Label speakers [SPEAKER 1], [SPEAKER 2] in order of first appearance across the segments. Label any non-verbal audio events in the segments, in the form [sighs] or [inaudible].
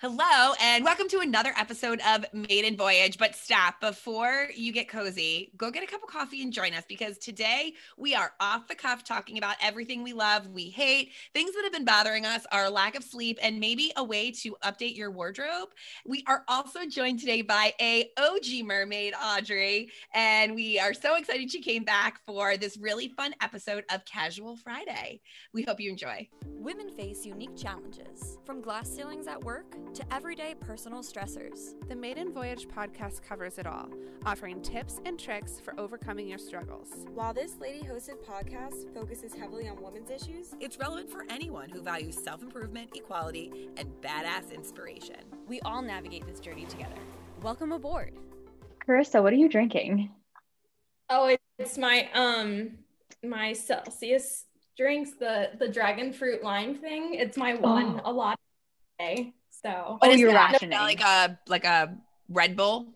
[SPEAKER 1] Hello, and welcome to another episode of Maiden Voyage. But stop before you get cozy, go get a cup of coffee and join us because today we are off the cuff talking about everything we love, we hate, things that have been bothering us, our lack of sleep, and maybe a way to update your wardrobe. We are also joined today by a OG mermaid, Audrey, and we are so excited she came back for this really fun episode of Casual Friday. We hope you enjoy.
[SPEAKER 2] Women face unique challenges, from glass ceilings at work to everyday personal stressors.
[SPEAKER 3] The Maiden Voyage podcast covers it all, offering tips and tricks for overcoming your struggles.
[SPEAKER 4] While this lady hosted podcast focuses heavily on women's issues,
[SPEAKER 1] It's relevant for anyone who values self improvement, equality, and badass inspiration.
[SPEAKER 2] We all navigate this journey together. Welcome aboard.
[SPEAKER 5] Carissa, what are you drinking?
[SPEAKER 6] Oh, it's my um my Celsius drinks, the the dragon fruit lime thing. It's my one
[SPEAKER 5] Oh.
[SPEAKER 6] a lot day. So
[SPEAKER 5] Oh,
[SPEAKER 1] is
[SPEAKER 5] you're
[SPEAKER 1] that?
[SPEAKER 5] rationing.
[SPEAKER 1] Like a like a Red Bull.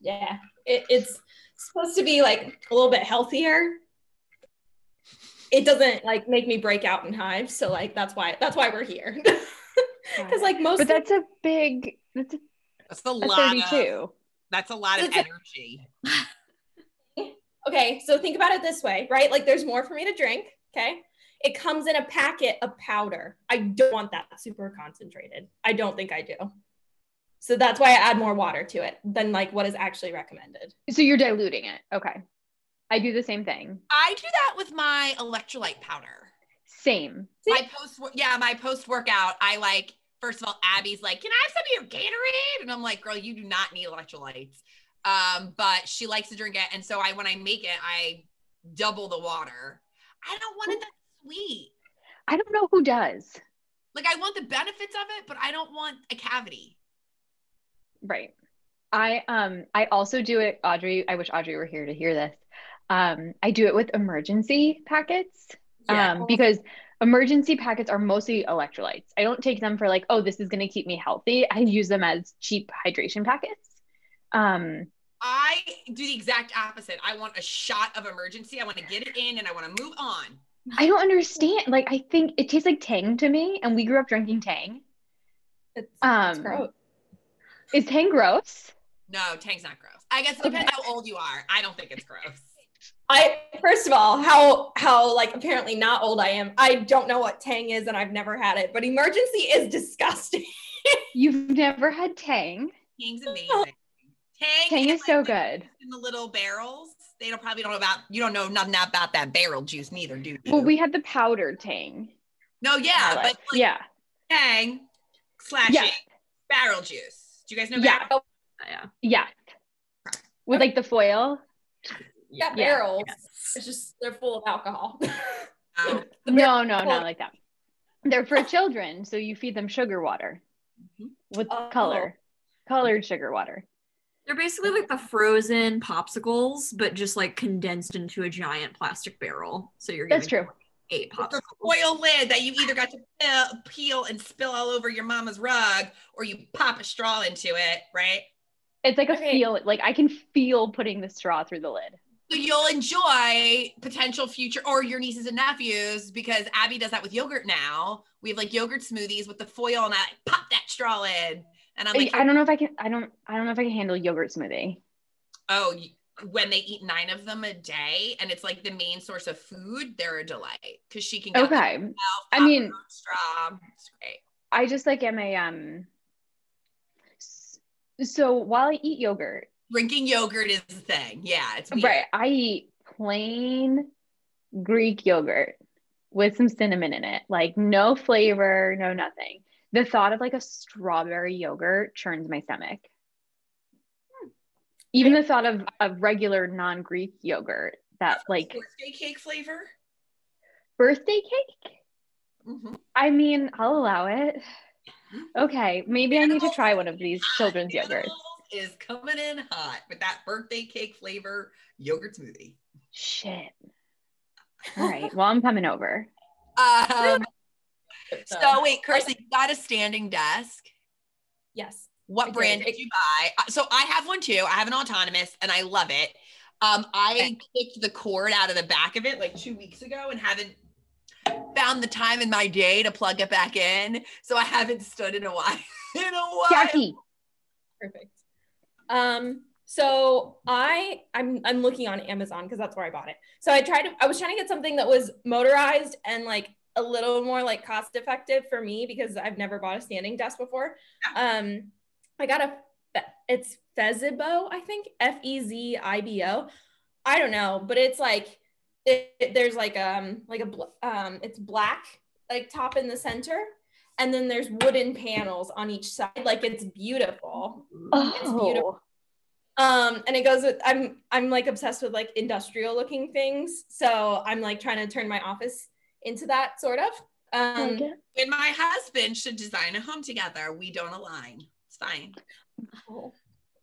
[SPEAKER 6] yeah, it, it's supposed to be like a little bit healthier. It doesn't like make me break out in hives, so like that's why that's why we're here. [laughs] Because like most
[SPEAKER 5] But that's a big. That's a,
[SPEAKER 1] That's a
[SPEAKER 5] a
[SPEAKER 1] lot of
[SPEAKER 5] 32.
[SPEAKER 1] that's a lot of
[SPEAKER 6] It's a-
[SPEAKER 1] energy. [laughs]
[SPEAKER 6] okay, so think about it this way, right? Like there's more for me to drink. Okay. It comes in a packet of powder. I don't want that super concentrated. I don't think I do. So that's why I add more water to it than like what is actually recommended.
[SPEAKER 5] So you're diluting it. Okay. I do the same thing.
[SPEAKER 1] I do that with my electrolyte powder.
[SPEAKER 5] Same.
[SPEAKER 1] My post yeah, my post workout, I like first of all, Abby's like, Can I have some of your Gatorade? And I'm like, girl, you do not need electrolytes. Um, but she likes to drink it. And so I when I make it, I double the water. I don't want it that sweet.
[SPEAKER 5] I don't know who does.
[SPEAKER 1] Like I want the benefits of it, but I don't want a cavity.
[SPEAKER 5] Right. I um I also do it, Audrey. I wish Audrey were here to hear this. Um, I do it with Emergen-C packets.
[SPEAKER 6] Yeah.
[SPEAKER 5] Um, because Emergen-C packets are mostly electrolytes. I don't take them for like, oh, this is gonna keep me healthy. I use them as cheap hydration packets. Um,
[SPEAKER 1] I do the exact opposite. I want a shot of Emergen-C. I want to get it in and I want to move on.
[SPEAKER 5] I don't understand. Like, I think it tastes like Tang to me, and we grew up drinking Tang.
[SPEAKER 6] It's, it's
[SPEAKER 5] Um,
[SPEAKER 6] gross.
[SPEAKER 5] Is Tang gross?
[SPEAKER 1] No, Tang's not gross. I guess it depends how old you are. I don't think it's gross.
[SPEAKER 6] I first of all, how how like apparently not old I am. I don't know what Tang is and I've never had it, but Emergen-C is disgusting. [laughs]
[SPEAKER 5] You've never had Tang?
[SPEAKER 1] Tang's amazing. Tang,
[SPEAKER 5] Tang
[SPEAKER 1] and,
[SPEAKER 5] is so good.
[SPEAKER 1] In the little barrels, they don't probably don't know about. You don't know nothing about that barrel juice, neither, do you?
[SPEAKER 5] Well, we had the powdered Tang.
[SPEAKER 1] no, yeah, but like
[SPEAKER 5] yeah,
[SPEAKER 1] Tang slash
[SPEAKER 5] Yeah.
[SPEAKER 1] barrel juice. Do you guys know
[SPEAKER 5] Yeah.
[SPEAKER 1] barrel?
[SPEAKER 6] Oh, yeah.
[SPEAKER 5] yeah. With like the foil.
[SPEAKER 6] Yeah,
[SPEAKER 5] Yeah.
[SPEAKER 6] barrels. It's just they're full of alcohol. [laughs]
[SPEAKER 1] Oh,
[SPEAKER 5] No, no,
[SPEAKER 6] foil.
[SPEAKER 5] not like that. They're for children, so you feed them sugar water mm-hmm. with
[SPEAKER 6] Oh.
[SPEAKER 5] color, colored sugar water.
[SPEAKER 7] They're basically like the frozen popsicles, but just like condensed into a giant plastic barrel. So you're
[SPEAKER 5] That's true.
[SPEAKER 7] eight
[SPEAKER 1] With the
[SPEAKER 7] popsicles.
[SPEAKER 1] foil lid that you either got to peel, peel and spill all over your mama's rug, or you pop a straw into it, right?
[SPEAKER 5] It's like a
[SPEAKER 6] Okay.
[SPEAKER 5] feel. Like I can feel putting the straw through the lid.
[SPEAKER 1] So you'll enjoy potential future or your nieces and nephews because Abby does that with yogurt now. We have like yogurt smoothies with the foil and I like, pop that straw in. And I'm like,
[SPEAKER 5] I don't know if I can. I don't. I don't know if I can handle yogurt smoothie.
[SPEAKER 1] oh, when they eat nine of them a day and it's like the main source of food, they're a delight because she can get
[SPEAKER 5] Okay.
[SPEAKER 1] herself,
[SPEAKER 5] I mean-
[SPEAKER 1] straw. It's great.
[SPEAKER 5] I just like am a um. So while I eat yogurt,
[SPEAKER 1] Drinking yogurt is the thing. Yeah, it's weird.
[SPEAKER 5] right, I eat plain Greek yogurt with some cinnamon in it, like no flavor, no nothing. The thought of like a strawberry yogurt churns my stomach. Even the thought of a regular non-Greek yogurt that like
[SPEAKER 1] birthday cake flavor.
[SPEAKER 5] birthday cake.
[SPEAKER 1] Mhm.
[SPEAKER 5] I mean, I'll allow it. Okay, maybe I need to try one of these children's yogurts.
[SPEAKER 1] Is coming in hot with that birthday cake flavor yogurt smoothie.
[SPEAKER 5] Shit. All right. Well, I'm coming over. [laughs]
[SPEAKER 1] Um,
[SPEAKER 6] So,
[SPEAKER 1] so wait, Kirsty, you got a standing desk.
[SPEAKER 6] yes.
[SPEAKER 1] What
[SPEAKER 6] I
[SPEAKER 1] brand did you buy? Uh, So I have one too. I have an autonomous and I love it. Um, I kicked the cord out of the back of it like two weeks ago and haven't found the time in my day to plug it back in. So I haven't stood in a while. [laughs] in a while.
[SPEAKER 5] Jackie.
[SPEAKER 6] Perfect. Um, so I I'm I'm looking on Amazon because that's where I bought it. So I tried to I was trying to get something that was motorized and like a little more like cost effective for me because I've never bought a standing desk before. Um, I got a it's Fezibo, I think F E Z I B O. I don't know, but it's like it, it- there's like um like a um it's black like top in the center and then there's wooden panels on each side like it's beautiful It's beautiful.
[SPEAKER 5] Oh,
[SPEAKER 6] um and it goes with i'm i'm like obsessed with like industrial looking things so i'm like trying to turn my office into that sort of um
[SPEAKER 5] like it.
[SPEAKER 1] And my husband should design a home together. We don't align. It's fine.
[SPEAKER 6] oh,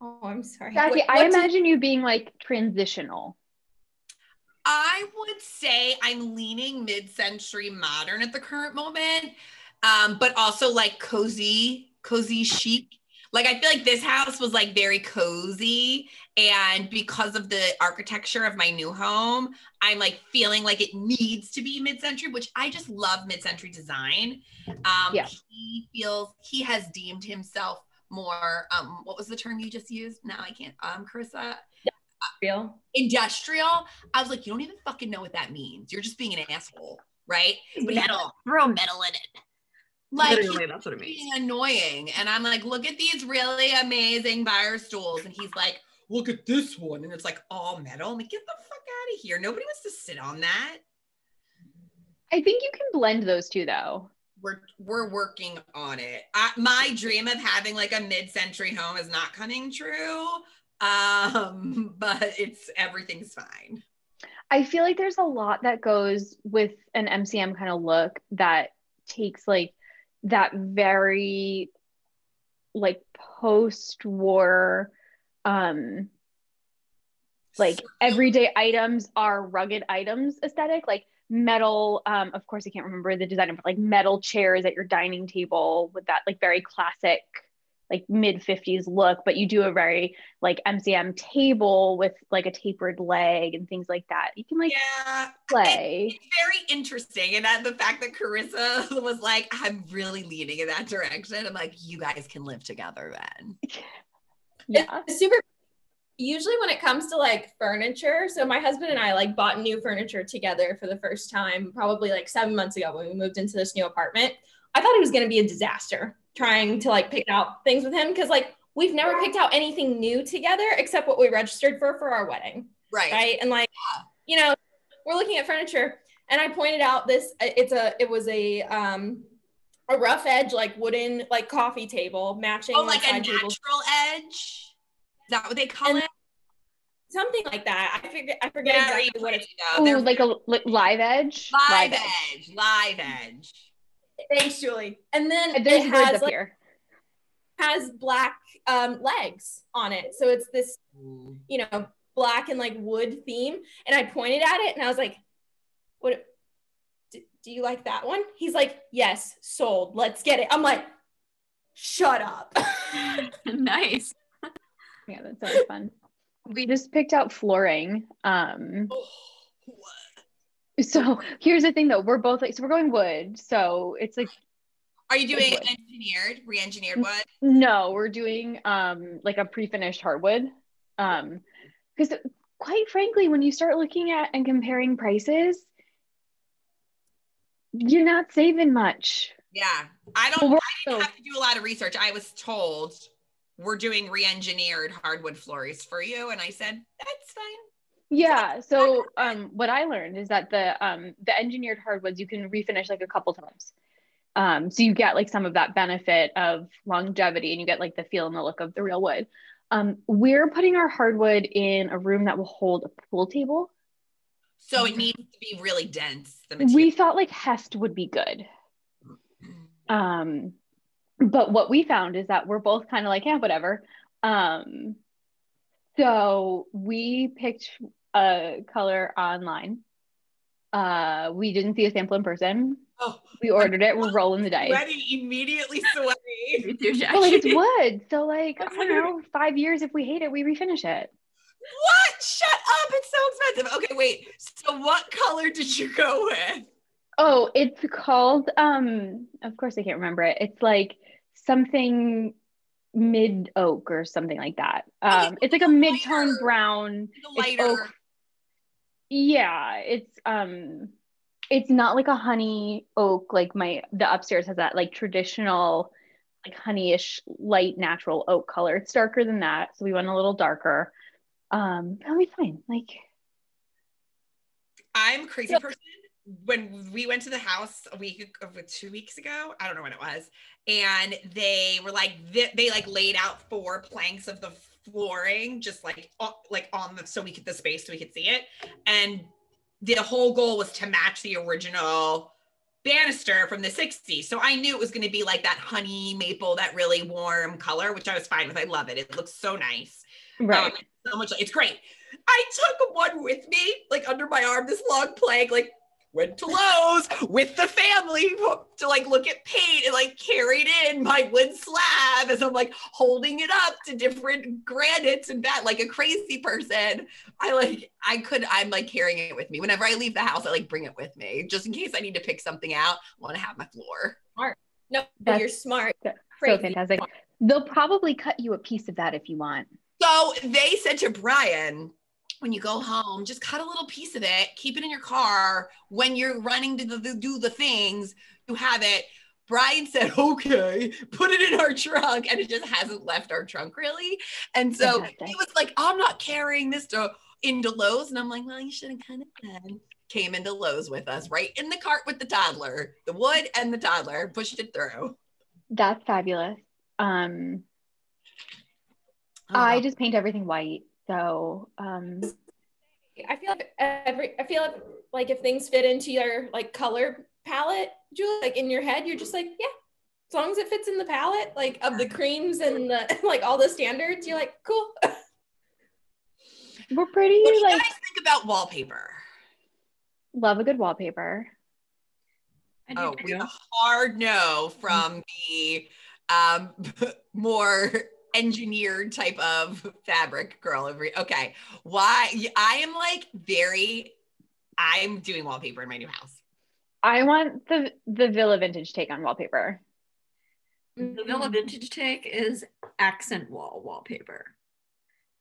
[SPEAKER 6] oh, i'm sorry
[SPEAKER 5] Jackie,
[SPEAKER 6] What-
[SPEAKER 5] I
[SPEAKER 6] what did-
[SPEAKER 5] imagine you being like transitional.
[SPEAKER 1] I would say I'm leaning mid-century modern at the current moment, um, but also like cozy, cozy chic. Like I feel like this house was like very cozy, and because of the architecture of my new home, I'm like feeling like it needs to be mid-century, which I just love mid-century design. Um,
[SPEAKER 5] Yeah.
[SPEAKER 1] He feels he has deemed himself more. Um, what was the term you just used? Now I can't. Um, Carissa,
[SPEAKER 6] real
[SPEAKER 1] industrial. I was like, you don't even fucking know what that means. You're just being an asshole, right?
[SPEAKER 7] Metal. Throw metal in it.
[SPEAKER 1] like
[SPEAKER 7] Literally,
[SPEAKER 1] he's
[SPEAKER 7] that's what it means.
[SPEAKER 1] being annoying, and I'm like, look at these really amazing buyer stools, and he's like, look at this one, and it's like all metal. I'm like, get the fuck out of here. Nobody wants to sit on that.
[SPEAKER 5] I think you can blend those two though.
[SPEAKER 1] We're we're working on it. I, my dream of having like a mid-century home is not coming true. Um, [laughs] but it's everything's fine.
[SPEAKER 5] I feel like there's a lot that goes with an MCM kind of look that takes like that very like post-war um like everyday items are rugged items aesthetic like metal um of course i can't remember the design but like metal chairs at your dining table with that like very classic like mid 50s look but you do a very like mcm table with like a tapered leg and things like that you can like
[SPEAKER 1] yeah,
[SPEAKER 5] play
[SPEAKER 1] it's very interesting. And that the fact that Carissa [laughs] was like, I'm really leaning in that direction. I'm like, you guys can live together then. [laughs]
[SPEAKER 5] yeah.
[SPEAKER 6] It's super usually when it comes to like furniture so my husband and i like bought new furniture together for the first time probably like seven months ago when we moved into this new apartment. I thought it was going to be a disaster trying to like pick out things with him because like we've never picked out anything new together except what we registered for for our wedding.
[SPEAKER 1] Right.
[SPEAKER 6] right? And like you know we're looking at furniture and i pointed out this it's a it was a um a rough edge like wooden like coffee table matching
[SPEAKER 1] Oh, like a
[SPEAKER 6] side
[SPEAKER 1] natural
[SPEAKER 6] tables.
[SPEAKER 1] edge? Is that what they call
[SPEAKER 6] And
[SPEAKER 1] it?
[SPEAKER 6] something like that. I forget. I forget
[SPEAKER 1] Very
[SPEAKER 6] exactly what it's.
[SPEAKER 1] pretty, though.
[SPEAKER 5] Ooh, like a like live edge
[SPEAKER 1] live edge. Live edge.
[SPEAKER 6] Thanks, Julie. And then
[SPEAKER 5] And there's
[SPEAKER 6] it has
[SPEAKER 5] up
[SPEAKER 6] like,
[SPEAKER 5] here
[SPEAKER 6] has black um, legs on it, so it's this you know black and like wood theme. And I pointed at it and I was like, "What? Do, do you like that one?" He's like, "Yes, sold. Let's get it." I'm like, "Shut up." [laughs] [laughs]
[SPEAKER 7] nice.
[SPEAKER 5] yeah that sounds fun we just picked out flooring um [gasps] so here's the thing though we're both like so we're going wood so it's like
[SPEAKER 1] Are you doing
[SPEAKER 5] Wood.
[SPEAKER 1] engineered, re-engineered wood?
[SPEAKER 5] no we're doing um like a pre-finished hardwood um because quite frankly when you start looking at and comparing prices you're not saving much
[SPEAKER 1] Yeah. I don't I didn't have to do a lot of research. I was told we're doing re-engineered hardwood floors for you. And I said, that's fine.
[SPEAKER 5] Yeah. So um, what I learned is that the um, the engineered hardwoods you can refinish like a couple times. Um, so you get like some of that benefit of longevity, and you get like the feel and the look of the real wood. Um, we're putting our hardwood in a room that will hold a pool table.
[SPEAKER 1] So it needs to be really dense.
[SPEAKER 5] We thought like Hest would be good. Um, but what we found is that we're both kind of like, yeah, whatever. Um, so we picked a color online. Uh, we didn't see a sample in person.
[SPEAKER 1] oh,
[SPEAKER 5] We ordered it. We're rolling the dice.
[SPEAKER 1] ready, immediately [laughs] sweaty.
[SPEAKER 5] But like it's wood, so like I don't know, five years if we hate it, we refinish it.
[SPEAKER 1] What? Shut up. It's so expensive. Okay, wait. So what color did you go with?
[SPEAKER 5] Oh, it's called um. Of course, I can't remember it. It's like something mid oak or something like that.
[SPEAKER 1] Okay,
[SPEAKER 5] Um, it's like a mid tone brown.
[SPEAKER 1] Lighter.
[SPEAKER 5] oak. Yeah, it's um, it's not like a honey oak like my the upstairs has that like traditional like honeyish light natural oak color. It's darker than that, so we went a little darker. Um, that'll be fine. Like
[SPEAKER 1] I'm a crazy person. When we went to the house a week of two weeks ago, I don't know when it was, and they were like they, they like laid out four planks of the flooring, just like like on the so we could the space so we could see it, and the whole goal was to match the original banister from the 60s. So I knew it was going to be like that honey maple, that really warm color, which I was fine with. I love it. It looks so nice.
[SPEAKER 5] Right.
[SPEAKER 1] Um, so much. It's great. I took one with me, like under my arm, this long plank, like went to Lowe's with the family to like look at paint and like carried in my wood slab as I'm like holding it up to different granites and that like a crazy person. I like I could I'm like carrying it with me. Whenever I leave the house, I like bring it with me just in case I need to pick something out. I want to have my floor. Smart.
[SPEAKER 6] No,
[SPEAKER 5] That's
[SPEAKER 6] you're smart.
[SPEAKER 5] so
[SPEAKER 6] Crazy.
[SPEAKER 5] fantastic. They'll probably cut you a piece of that if you want.
[SPEAKER 1] So they said to Brian, when you go home, just cut a little piece of it, keep it in your car. When you're running to the, do the things, you have it. Brian said, [laughs] okay, put it in our trunk. And it just hasn't left our trunk really. And so
[SPEAKER 5] Fantastic.
[SPEAKER 1] he was like, I'm not carrying this to into Lowe's. And I'm like, well, you should have kind of. Came into Lowe's with us, right in the cart with the toddler, the wood and the toddler, pushed it through.
[SPEAKER 5] That's fabulous. Um,
[SPEAKER 1] Oh,
[SPEAKER 5] I just paint everything white. So um,
[SPEAKER 6] I feel like every I feel like like if things fit into your like color palette, Julie, like in your head, you're just like, yeah, as long as it fits in the palette, like of the creams and the [laughs] like all the standards, you're like, cool.
[SPEAKER 5] we're pretty
[SPEAKER 1] what do you
[SPEAKER 5] like
[SPEAKER 1] guys think about wallpaper?
[SPEAKER 5] love a good wallpaper.
[SPEAKER 7] I do
[SPEAKER 1] Oh,
[SPEAKER 7] too.
[SPEAKER 1] with a hard no from the um [laughs] more engineered type of fabric girl over okay why i am like very i'm doing wallpaper in my new house
[SPEAKER 5] I want the the Villa Vintage take on wallpaper.
[SPEAKER 7] The Villa Vintage take is accent wall wallpaper.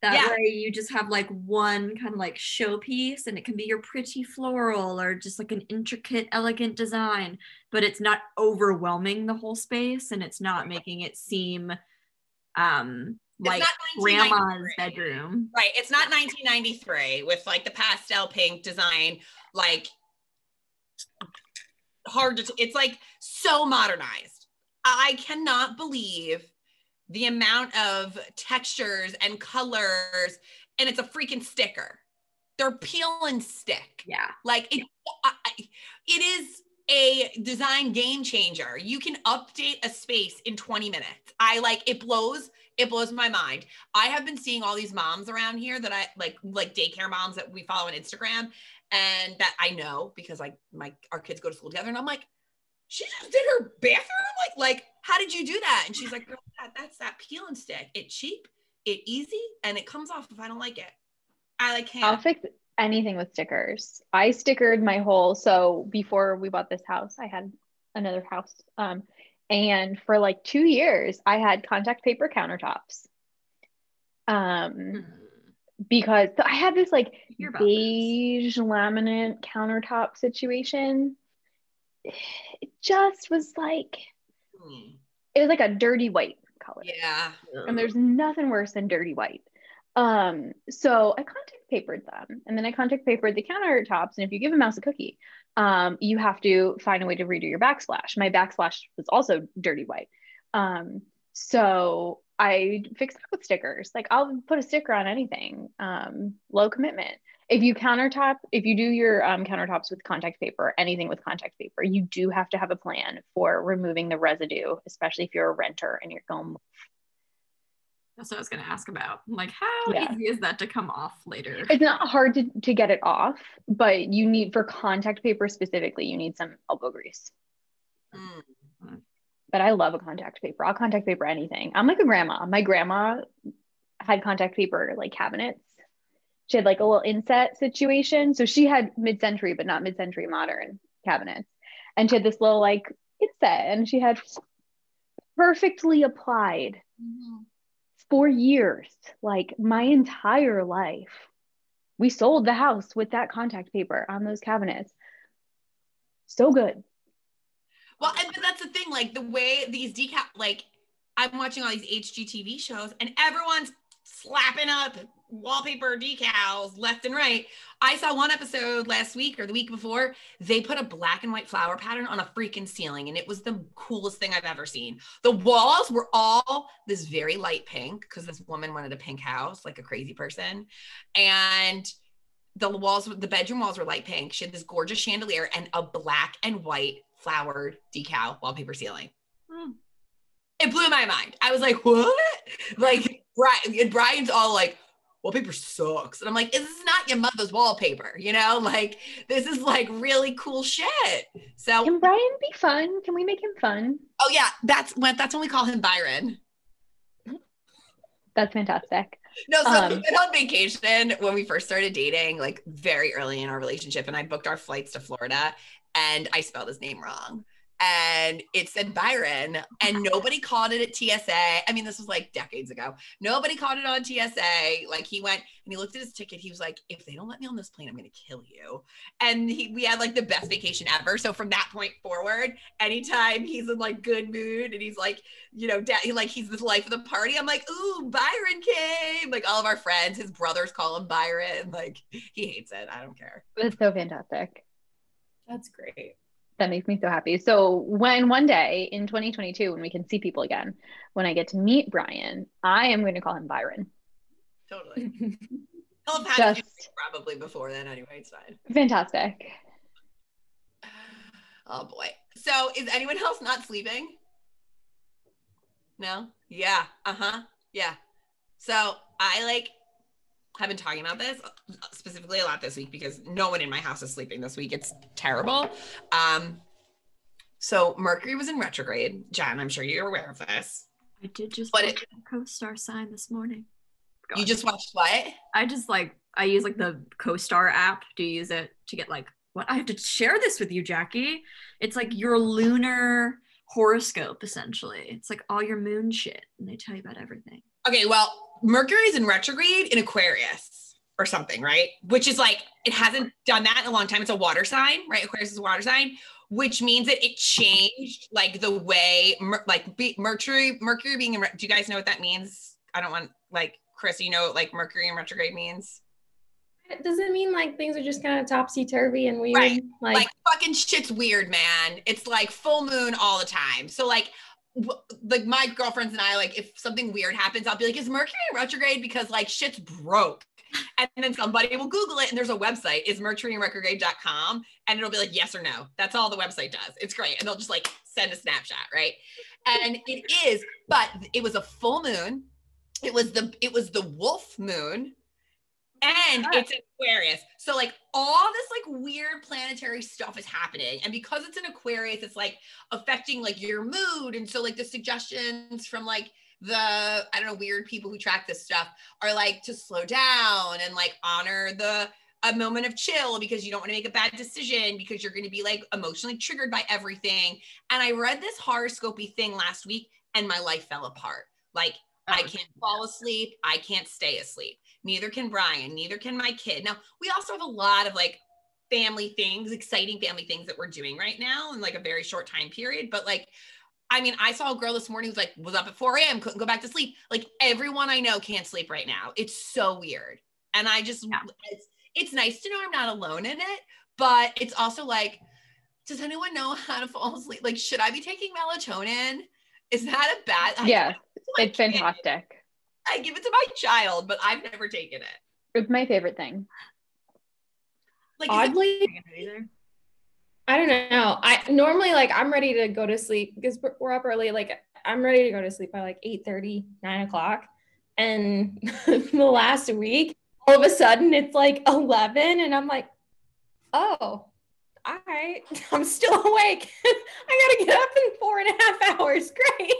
[SPEAKER 7] That
[SPEAKER 1] Yeah.
[SPEAKER 7] way you just have like one kind of like showpiece and it can be your pretty floral or just like an intricate, elegant design, but it's not overwhelming the whole space and it's not making it seem um
[SPEAKER 1] It's
[SPEAKER 7] like grandma's bedroom.
[SPEAKER 1] right it's not 1993 with like the pastel pink design like hard to t- it's like so modernized i cannot believe the amount of textures and colors and it's a freaking sticker they're peel and stick
[SPEAKER 7] Yeah.
[SPEAKER 1] like it I- it is a design game changer. You can update a space in 20 minutes. I like it blows it blows my mind. I have been seeing all these moms around here that i like like daycare moms that we follow on instagram and that i know because like my our kids go to school together and i'm like she just did her bathroom? Like like how did you do that? And she's like girl that, that's that peel and stick. It cheap it easy and it comes off if i don't like it. I like can't.
[SPEAKER 5] I'll fix anything with stickers. I stickered my whole so before we bought this house, I had another house. Um, and for like two years, I had contact paper countertops. Um,
[SPEAKER 7] Hmm.
[SPEAKER 5] because I had this like
[SPEAKER 7] about this.
[SPEAKER 5] beige laminate countertop situation. It just was like
[SPEAKER 1] Hmm.
[SPEAKER 5] it was like a dirty white color.
[SPEAKER 1] yeah
[SPEAKER 5] and there's nothing worse than dirty white. Um, so I contact papered them, and then I contact papered the countertops. And if you give a mouse a cookie, um, you have to find a way to redo your backsplash. My backsplash was also dirty white. Um, so I fixed it with stickers. Like I'll put a sticker on anything. Um, low commitment. If you countertop, if you do your um, countertops with contact paper, anything with contact paper, you do have to have a plan for removing the residue, especially if you're a renter and you're going
[SPEAKER 7] That's what I was gonna ask about. Like, how
[SPEAKER 5] Yeah.
[SPEAKER 7] easy is that to come off later?
[SPEAKER 5] it's not hard to, to get it off, but you need for contact paper specifically, you need some elbow grease.
[SPEAKER 1] Mm.
[SPEAKER 5] But I love a contact paper. I'll contact paper anything. I'm like a grandma. My grandma had contact paper like cabinets. She had like a little inset situation. So she had mid-century, but not mid-century modern cabinets. And she had this little like inset and she had perfectly applied for years, like my entire life. We sold the house with that contact paper on those cabinets. So good.
[SPEAKER 1] Well, and but that's the thing, like the way these decap, like I'm watching all these HGTV shows, and everyone's slapping up wallpaper decals left and right. I saw one episode last week or the week before. They put a black and white flower pattern on a freaking ceiling, and it was the coolest thing I've ever seen. The walls were all this very light pink because this woman wanted a pink house, like a crazy person, and the walls, the bedroom walls were light pink. She had this gorgeous chandelier and a black and white flowered decal wallpaper ceiling.
[SPEAKER 7] Hmm.
[SPEAKER 1] It blew my mind. I was like, what? Like Brian's all like, wallpaper sucks. And I'm like, this is not your mother's wallpaper, you know? Like this is like really cool shit. So
[SPEAKER 5] Can Brian be fun? Can we make him fun?
[SPEAKER 1] oh yeah, that's when that's when we call him Byron.
[SPEAKER 5] That's fantastic.
[SPEAKER 1] No, so
[SPEAKER 5] Um,
[SPEAKER 1] we went on vacation when we first started dating, like very early in our relationship, and I booked our flights to Florida, and I spelled his name wrong, and it said Byron, and nobody called it at TSA. I mean, this was like decades ago. Nobody called it on TSA. Like he went and he looked at his ticket. He was like, "If they don't let me on this plane, I'm gonna kill you." And he, we had like the best vacation ever. So from that point forward, anytime he's in like good mood and he's like you know, dad, he, like he's the life of the party. I'm like, ooh, Byron came. Like all of our friends, his brothers call him Byron. Like he hates it. I don't care.
[SPEAKER 5] That's so fantastic.
[SPEAKER 6] That's great.
[SPEAKER 5] That makes me so happy. So when one day in 2022, when we can see people again, when I get to meet Brian, I am going to call him Byron.
[SPEAKER 1] Totally. [laughs] He'll have had
[SPEAKER 5] Just-
[SPEAKER 1] probably before then anyway. It's fine.
[SPEAKER 5] Fantastic. [sighs]
[SPEAKER 1] Oh boy. So is anyone else not sleeping? No? Yeah. Uh-huh. Yeah. So I like have been talking about this specifically a lot this week because no one in my house is sleeping this week. It's terrible. Um so Mercury was in retrograde. Jen, I'm sure you're aware of this.
[SPEAKER 7] I did just
[SPEAKER 1] But
[SPEAKER 7] watch the co-star sign this morning.
[SPEAKER 1] You just watched what?
[SPEAKER 7] I just like I use like the co-star app Do you use it to get like what I have to share this with you, Jackie. It's like your lunar horoscope essentially. It's like all your moon shit and they tell you about everything.
[SPEAKER 1] Okay, well, Mercury's in retrograde in Aquarius or something, right? Which is like it hasn't done that in a long time. It's a water sign, right? Aquarius is a water sign, which means that it changed like the way like be- Mercury Mercury being in re- do you guys know what that means? I don't want like Chris, you know what like Mercury in retrograde means?
[SPEAKER 6] Does it mean like things are just kind of topsy turvy and weird?
[SPEAKER 1] Right.
[SPEAKER 6] Like,
[SPEAKER 1] like fucking shit's weird, man. It's like full moon all the time. So like like my girlfriends and I like if something weird happens, I'll be like, is Mercury retrograde? Because like shit's broke. And then somebody will Google it and there's a website, is Mercury retrograde.com. And it'll be like, yes or no. That's all the website does. It's great. And they'll just like send a snapshot, right? And it is, but it was a full moon. It was the it was the wolf moon and it's Aquarius. So like all this like weird planetary stuff is happening. And because it's an Aquarius, it's like affecting like your mood. And so like the suggestions from like the I don't know weird people who track this stuff are like to slow down and like honor the a moment of chill because you don't want to make a bad decision because you're going to be like emotionally triggered by everything. And I read this horoscopy thing last week and my life fell apart. Like I oh, can't fall asleep. I can't stay asleep. Neither can Brian. Neither can my kid. Now, we also have a lot of like family things, exciting family things that we're doing right now in like a very short time period. But like, I mean, I saw a girl this morning who's like, was up at 4 a.m., couldn't go back to sleep. Like, everyone I know can't sleep right now. It's so weird. And I just,
[SPEAKER 7] Yeah.
[SPEAKER 1] it's, it's nice to know I'm not alone in it. But it's also like, does anyone know how to fall asleep? Like, should I be taking melatonin? Is that a bad? I
[SPEAKER 5] Yeah,
[SPEAKER 1] give it to my
[SPEAKER 5] it's fantastic.
[SPEAKER 1] I give it to my child, but I've never taken it.
[SPEAKER 5] It's my favorite thing.
[SPEAKER 1] Like,
[SPEAKER 6] oddly, I don't know. I normally like I'm ready to go to sleep because we're- we're up early. Like I'm ready to go to sleep by like 8 30, 9 o'clock. And [laughs] the last week, all of a sudden it's like 11 and I'm like, oh, all right, [laughs] I'm still [laughs] awake. I gotta get up in four and a half hours. Great.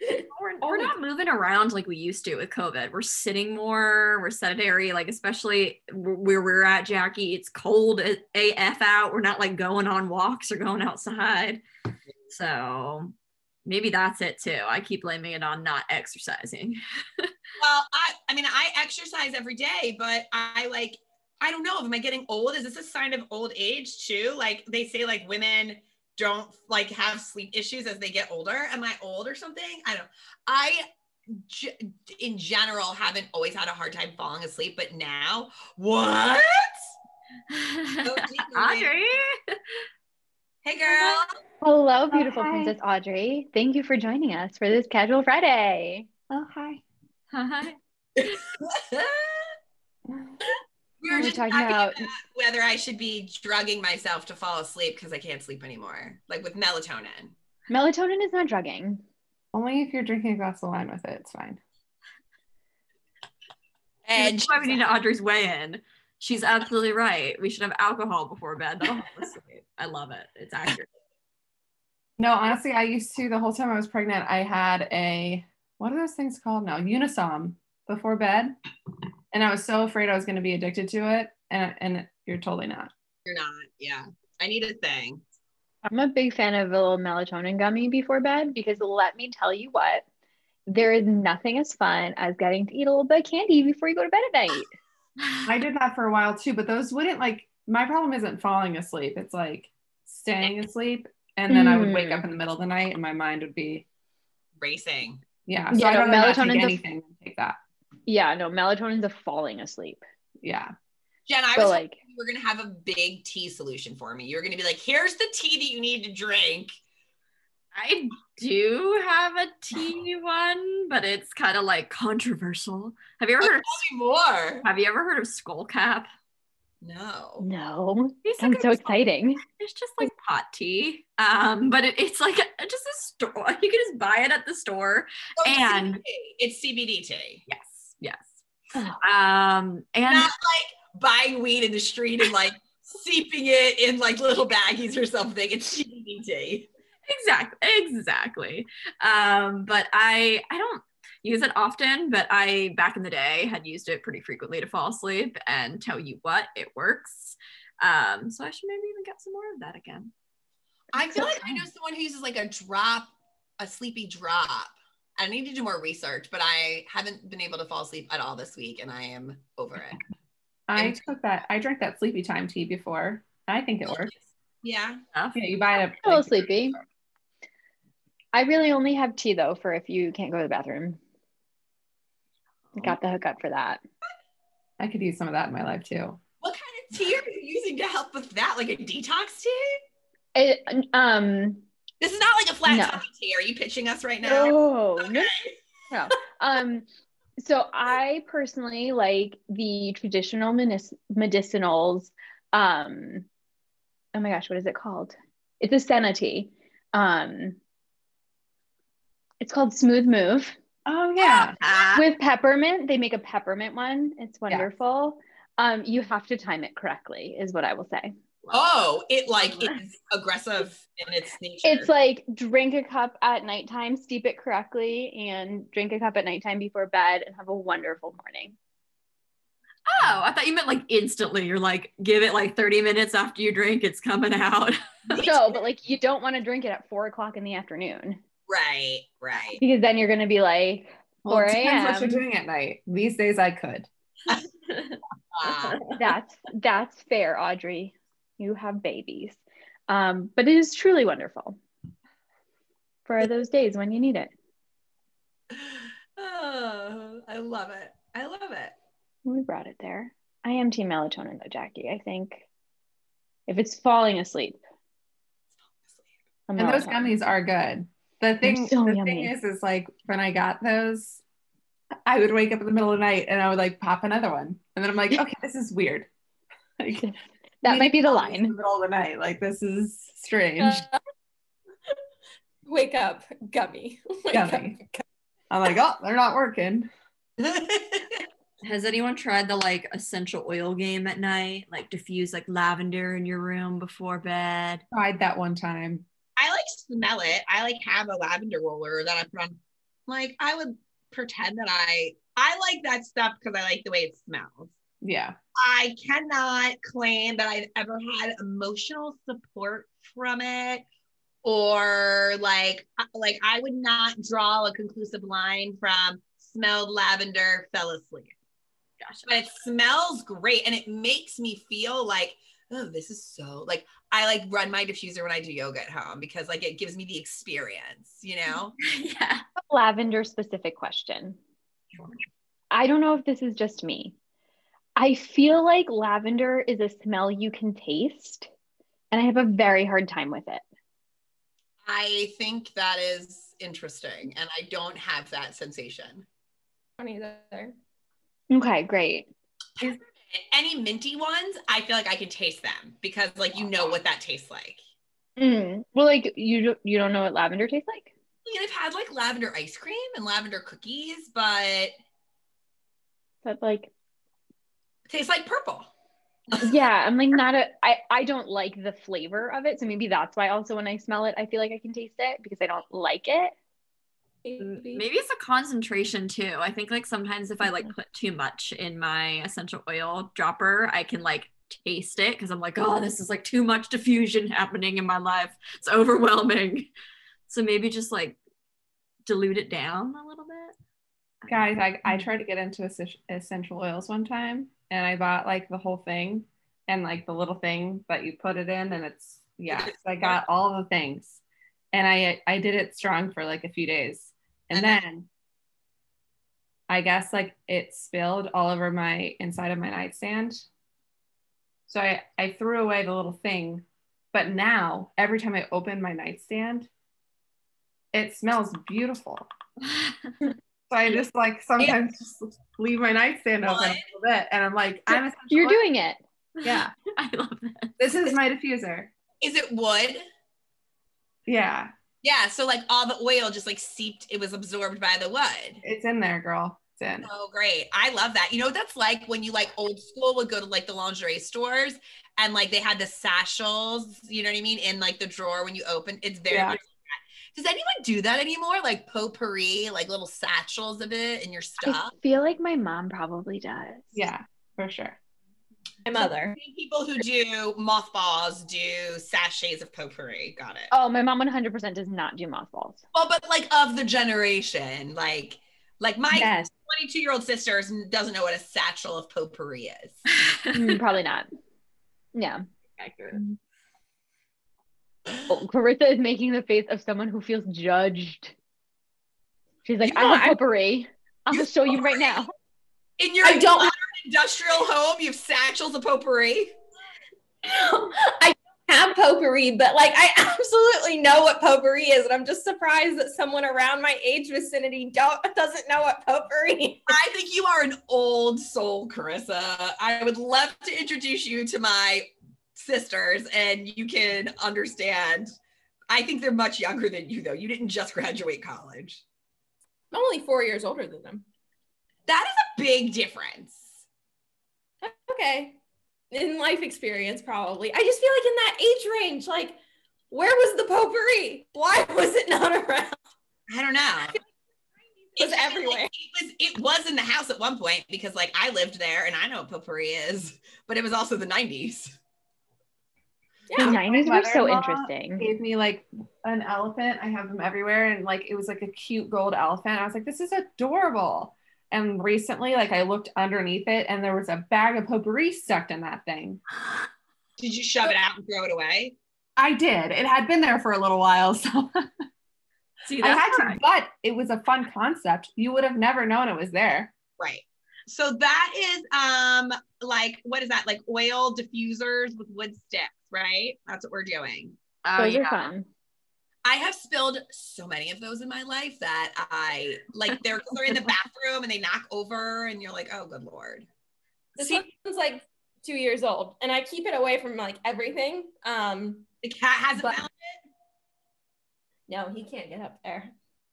[SPEAKER 7] We're, we're oh. not moving around like we used to with COVID. We're sitting more, we're sedentary, like especially where we're at, Jackie. It's cold AF out. We're not like going on walks or going outside. So maybe that's it too. I keep blaming it on not exercising. [laughs]
[SPEAKER 1] Well, I I mean I exercise every day, but I like I don't know. Am I getting old? Is this a sign of old age too? Like they say like women don't like have sleep issues as they get older. Am I old or something? I don't. I g- in general haven't always had a hard time falling asleep, but now what? [laughs] deep,
[SPEAKER 7] Audrey.
[SPEAKER 1] Hey girl.
[SPEAKER 5] Hello, oh, beautiful
[SPEAKER 3] hi.
[SPEAKER 5] Princess Audrey. Thank you for joining us for this casual Friday.
[SPEAKER 3] Oh, hi.
[SPEAKER 7] Hi. [laughs] [laughs]
[SPEAKER 1] we were
[SPEAKER 5] We're
[SPEAKER 1] just
[SPEAKER 5] talking
[SPEAKER 1] talking
[SPEAKER 5] about-
[SPEAKER 1] about whether I should be drugging myself to fall asleep because I can't sleep anymore, like with melatonin.
[SPEAKER 5] Melatonin is not drugging.
[SPEAKER 3] Only if you're drinking a glass of wine with it, it's fine.
[SPEAKER 1] And
[SPEAKER 7] That's why we need Audrey's weigh in. She's absolutely right. We should have alcohol before bed. That'll help us sleep. I love it. It's accurate. [laughs]
[SPEAKER 3] No, honestly, I used to the whole time I was pregnant. I had a what are those things called now? Unisom before bed, and I was so afraid I was going to be addicted to it. And and you're totally not.
[SPEAKER 1] you're not. Yeah, I need a thing.
[SPEAKER 5] I'm a big fan of a little melatonin gummy before bed because let me tell you what, there is nothing as fun as getting to eat a little bit of candy before you go to bed at night. [sighs]
[SPEAKER 3] I did that for a while too, but those wouldn't like. My problem isn't falling asleep; it's like staying asleep, and then I would wake
[SPEAKER 5] Mm.
[SPEAKER 3] up in the middle of the night, and my mind would be
[SPEAKER 1] Racing.
[SPEAKER 3] yeah.
[SPEAKER 5] Yeah,
[SPEAKER 3] So I don't know not take anything. and Take that.
[SPEAKER 5] Yeah, no, melatonin's a falling asleep.
[SPEAKER 3] Yeah.
[SPEAKER 1] Jen, I
[SPEAKER 5] So,
[SPEAKER 1] was
[SPEAKER 5] like-
[SPEAKER 1] like, you were gonna have a big tea solution for me. You're gonna be like, "Here's the tea that you need to drink."
[SPEAKER 7] I do have a tea [sighs] one, but it's kind of like controversial. Have you ever heard of,
[SPEAKER 1] Tell more.
[SPEAKER 7] have you ever heard of skull cap?
[SPEAKER 1] No.
[SPEAKER 5] No,
[SPEAKER 7] It's
[SPEAKER 5] sounds
[SPEAKER 7] like
[SPEAKER 5] so
[SPEAKER 7] a-
[SPEAKER 5] exciting.
[SPEAKER 7] It's just like pot tea. Um, but it, it's like a, just a store. [laughs] You can just buy it at the store.
[SPEAKER 1] Oh,
[SPEAKER 7] And-
[SPEAKER 1] CBD. it's CBD tea,
[SPEAKER 7] Yes, yes.
[SPEAKER 5] Oh.
[SPEAKER 7] Um, and
[SPEAKER 1] not like buying weed in the street and like [laughs] seeping it in like little baggies or something. It's CBD
[SPEAKER 7] exactly exactly um but i i don't use it often but i back in the day had used it pretty frequently to fall asleep and tell you what it works um so i should maybe even get some more of that again
[SPEAKER 1] I feel like I know someone who uses like a drop, a sleepy drop. I need to do more research, but I haven't been able to fall asleep at all this week, and I am over it.
[SPEAKER 3] I
[SPEAKER 1] And-
[SPEAKER 3] took that. I drank that sleepy time tea before. I think it works.
[SPEAKER 1] Yeah.
[SPEAKER 3] Yeah, you buy it.
[SPEAKER 5] A little sleepy. I really only have tea though for if you can't go to the bathroom. Got the hookup for that.
[SPEAKER 3] I could use some of that in my life too.
[SPEAKER 1] What kind of tea are you using to help with that? Like a detox tea?
[SPEAKER 5] It, um,
[SPEAKER 1] This is not like a flat
[SPEAKER 5] No.
[SPEAKER 1] tummy tea. Are you pitching us right now?
[SPEAKER 5] no, no,
[SPEAKER 1] Okay.
[SPEAKER 5] no. Um, so I personally like the traditional medic- medicinals. Um, oh my gosh, what is it called? It's a senna tea. Um, it's called Smooth Move
[SPEAKER 3] Oh yeah.
[SPEAKER 7] Ah,
[SPEAKER 5] with peppermint. They make a peppermint one. It's
[SPEAKER 3] Yeah.
[SPEAKER 5] wonderful. Um, you have to time it correctly, is what I will say.
[SPEAKER 1] Oh, it like [laughs] is aggressive in its nature.
[SPEAKER 5] It's like drink a cup at nighttime, steep it correctly, and drink a cup at nighttime before bed, and have a wonderful morning.
[SPEAKER 7] oh i thought you meant like instantly you're like give it like 30 minutes after you drink it's coming out [laughs]
[SPEAKER 5] No, but like you don't want to drink it at four o'clock in the afternoon
[SPEAKER 1] right, right.
[SPEAKER 5] because then you're gonna be like,
[SPEAKER 3] Well, it
[SPEAKER 5] 4
[SPEAKER 3] depends what
[SPEAKER 5] a.m..
[SPEAKER 3] you're doing at night. These days I could. [laughs]
[SPEAKER 1] Uh,
[SPEAKER 5] that's that's fair, Audrey. You have babies. Um, but it is truly wonderful for those days when you need it. [sighs]
[SPEAKER 1] oh, I love it. I love it.
[SPEAKER 5] We brought it there. I am team melatonin though, Jackie. I think if it's falling asleep. a
[SPEAKER 3] And those gummies are good. The thing,
[SPEAKER 5] so
[SPEAKER 3] the
[SPEAKER 5] yummy.
[SPEAKER 3] thing is, is like when I got those, I would wake up in the middle of the night and I would like pop another one, and then I'm like, [laughs] okay, this is weird. [laughs] Like,
[SPEAKER 5] That might be the
[SPEAKER 3] in the
[SPEAKER 5] line.
[SPEAKER 3] middle of the night, like this is strange.
[SPEAKER 6] Uh, [laughs] wake up, gummy. [laughs] Wake
[SPEAKER 3] Gummy.
[SPEAKER 6] up.
[SPEAKER 3] I'm like, oh, they're not working. [laughs]
[SPEAKER 7] Has anyone tried the like essential oil game at night? Like diffuse like lavender in your room before bed?
[SPEAKER 3] Tried that one time.
[SPEAKER 1] I like smell it. I like have a lavender roller that I put on. Like I would pretend that I I like that stuff because I like the way it smells.
[SPEAKER 3] Yeah.
[SPEAKER 1] I cannot claim that I've ever had emotional support from it or like like I would not draw a conclusive line from smelled lavender, fell asleep.
[SPEAKER 7] Gosh,
[SPEAKER 1] But it smells great and it makes me feel like oh this is so like I like run my diffuser when I do yoga at home because like it gives me the experience, you know? [laughs]
[SPEAKER 7] yeah.
[SPEAKER 5] lavender specific question.
[SPEAKER 7] Sure.
[SPEAKER 5] I don't know if this is just me. I feel like lavender is a smell you can taste, and I have a very hard time with it.
[SPEAKER 1] I think that is interesting and I don't have that sensation.
[SPEAKER 6] don't either.
[SPEAKER 5] Okay, great.
[SPEAKER 1] Peppermint, any minty ones, I feel like I can taste them because like you know what that tastes like.
[SPEAKER 5] Mm. Well, like you don't you don't know what lavender tastes like?
[SPEAKER 1] I mean, I've had like lavender ice cream and lavender cookies, but
[SPEAKER 5] But like,
[SPEAKER 1] it tastes like purple.
[SPEAKER 5] yeah, [laughs] I'm like not a. I I don't like the flavor of it, so maybe that's why. Also, when I smell it, I feel like I can taste it because I don't like it.
[SPEAKER 6] Maybe.
[SPEAKER 7] Maybe it's a concentration too. I think like sometimes if I like mm-hmm. put too much in my essential oil dropper, I can like taste it because I'm like, oh, this is like too much diffusion happening in my life. It's overwhelming. [laughs] So maybe just like dilute it down a little bit.
[SPEAKER 3] Guys, I, I tried to get into essential oils one time and I bought like the whole thing and like the little thing that you put it in and it's yeah, so [laughs] I got all the things. And I I did it strong for like a few days. And
[SPEAKER 1] then
[SPEAKER 3] I guess like it spilled all over my inside of my nightstand. So I, I threw away the little thing. But now every time I open my nightstand, it smells beautiful. [laughs] So I just like sometimes just leave my nightstand open a little bit, and I'm like, I'm
[SPEAKER 5] You're
[SPEAKER 3] oil.
[SPEAKER 5] doing it.
[SPEAKER 3] yeah. [laughs]
[SPEAKER 7] I love that.
[SPEAKER 3] This is my diffuser.
[SPEAKER 1] Is it wood?
[SPEAKER 3] Yeah,
[SPEAKER 1] Yeah, so like all the oil just like seeped, it was absorbed by the wood.
[SPEAKER 3] it's in there, girl. It's in.
[SPEAKER 1] Oh, great. I love that. You know what that's like when you like old school would go to like the lingerie stores and like they had the satchels, you know what I mean, in like the drawer when you open. It's very
[SPEAKER 3] Yeah.
[SPEAKER 1] Much like that. Does anyone do that anymore? Like potpourri, like little satchels of it in your stuff?
[SPEAKER 5] I feel like my mom probably does.
[SPEAKER 3] Yeah, for sure.
[SPEAKER 6] My mother.
[SPEAKER 1] People who do mothballs do sachets of potpourri. Got it.
[SPEAKER 5] Oh, my mom 100% does not do mothballs.
[SPEAKER 1] Well, but like of the generation, like like my
[SPEAKER 3] Yes.
[SPEAKER 1] 22 year old sister doesn't know what a satchel of potpourri is. [laughs]
[SPEAKER 5] Mm, probably not. Yeah.
[SPEAKER 7] Accurate.
[SPEAKER 5] Oh, Carissa is making the face of someone who feels judged. She's like,
[SPEAKER 1] You
[SPEAKER 5] I
[SPEAKER 1] know,
[SPEAKER 5] have
[SPEAKER 1] I-
[SPEAKER 5] potpourri. I'll
[SPEAKER 1] You
[SPEAKER 5] show you [laughs] right now.
[SPEAKER 1] In your
[SPEAKER 6] I don't-
[SPEAKER 1] modern industrial home, you have satchels of potpourri. [laughs]
[SPEAKER 6] I don't have potpourri, but like I absolutely know what potpourri is, and I'm just surprised that someone around my age vicinity don't doesn't know what potpourri. is.
[SPEAKER 1] I think you are an old soul, Carissa. I would love to introduce you to my sisters and you can understand. I think they're much younger than you, though. You didn't just graduate college.
[SPEAKER 6] I'm only four years older than them.
[SPEAKER 1] That is a big difference.
[SPEAKER 6] Okay, in life experience, probably. I just feel like in that age range, like where was the potpourri? Why was it not around?
[SPEAKER 1] I don't know. [laughs]
[SPEAKER 6] It was everywhere.
[SPEAKER 1] It was it was in the house at one point because like I lived there and I know what potpourri is, but it was also the 90s.
[SPEAKER 5] The
[SPEAKER 6] Yeah,
[SPEAKER 5] 90s were so interesting.
[SPEAKER 3] Gave me like an elephant. I have them everywhere, and like it was like a cute gold elephant. I was like, this is adorable. And recently, like I looked underneath it, and there was a bag of potpourri stuck in that thing. [gasps]
[SPEAKER 1] Did you shove it out and throw it away?
[SPEAKER 3] I did. It had been there for a little while, so
[SPEAKER 7] See,
[SPEAKER 3] I had to.
[SPEAKER 7] fine.
[SPEAKER 3] But it was a fun concept. You would have never known it was there.
[SPEAKER 1] Right. So that is um like what is that? Like oil diffusers with wood sticks, right? That's what we're doing.
[SPEAKER 7] Oh,
[SPEAKER 5] Those
[SPEAKER 7] yeah.
[SPEAKER 5] are fun.
[SPEAKER 1] I have spilled so many of those in my life that I like they're they're in the [laughs] bathroom and they knock over and you're like, oh good lord.
[SPEAKER 6] this
[SPEAKER 1] See-
[SPEAKER 6] one's like two years old, and I keep it away from like everything. Um,
[SPEAKER 1] The cat hasn't
[SPEAKER 6] But-
[SPEAKER 1] found
[SPEAKER 6] no, he can't get up there.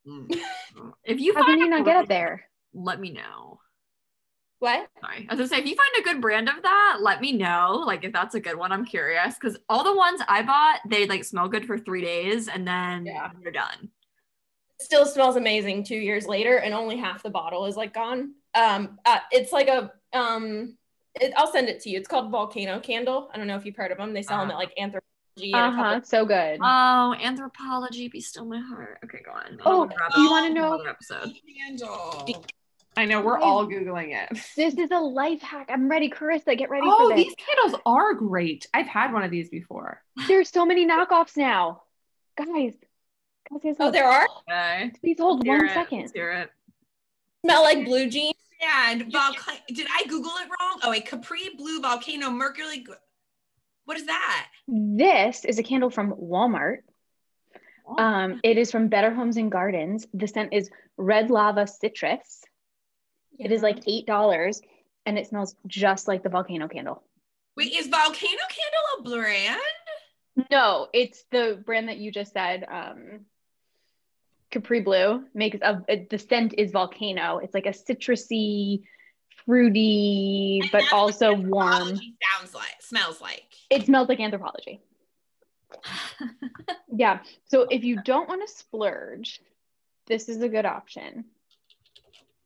[SPEAKER 1] Mm. [laughs]
[SPEAKER 7] If you
[SPEAKER 5] How
[SPEAKER 7] find
[SPEAKER 5] can you not get up there?
[SPEAKER 7] let me know.
[SPEAKER 6] What?
[SPEAKER 7] Sorry. I was gonna say, if you find a good brand of that, let me know. Like, if that's a good one, I'm curious. Because all the ones I bought, they like smell good for three days and then
[SPEAKER 6] Yeah.
[SPEAKER 7] they're done.
[SPEAKER 6] It still smells amazing two years later, and only half the bottle is like gone. Um, uh, it's like a um, it, I'll send it to you. It's called Volcano Candle. I don't know if you've heard of them. They sell them
[SPEAKER 7] Uh.
[SPEAKER 6] at like Anthropologie.
[SPEAKER 5] Uh huh. So good.
[SPEAKER 7] Oh, Anthropologie, be still my heart. Okay, go on.
[SPEAKER 5] Oh,
[SPEAKER 7] Another
[SPEAKER 5] you wanna know-
[SPEAKER 7] episode.
[SPEAKER 1] Candle.
[SPEAKER 3] I know we're all googling it. [laughs]
[SPEAKER 5] This is a life hack. I'm ready, Carissa. Get ready
[SPEAKER 3] Oh,
[SPEAKER 5] for this.
[SPEAKER 3] these candles are great. I've had one of these before.
[SPEAKER 5] There's so many knockoffs now, guys. Guys, guys,
[SPEAKER 6] Oh, there are
[SPEAKER 7] Okay.
[SPEAKER 5] Please hold
[SPEAKER 7] Hear
[SPEAKER 5] one
[SPEAKER 7] it.
[SPEAKER 5] second.
[SPEAKER 7] Let's hear it.
[SPEAKER 6] smell like blue jeans.
[SPEAKER 1] And volcano. Did I Google it wrong? Oh, a Capri Blue Volcano Mercury. What is that?
[SPEAKER 5] This is a candle from Walmart. Um, it is from Better Homes and Gardens. The scent is red lava citrus. It is like eight dollars, and it smells just like the volcano candle.
[SPEAKER 1] Wait, is Volcano Candle a brand?
[SPEAKER 5] No, it's the brand that you just said. Um, Capri Blue makes a the scent is volcano. It's like a citrusy, fruity,
[SPEAKER 1] And
[SPEAKER 5] but also warm.
[SPEAKER 1] Sounds like, smells like.
[SPEAKER 5] It smells like Anthropologie. [laughs] Yeah. So if you don't want to splurge, this is a good option.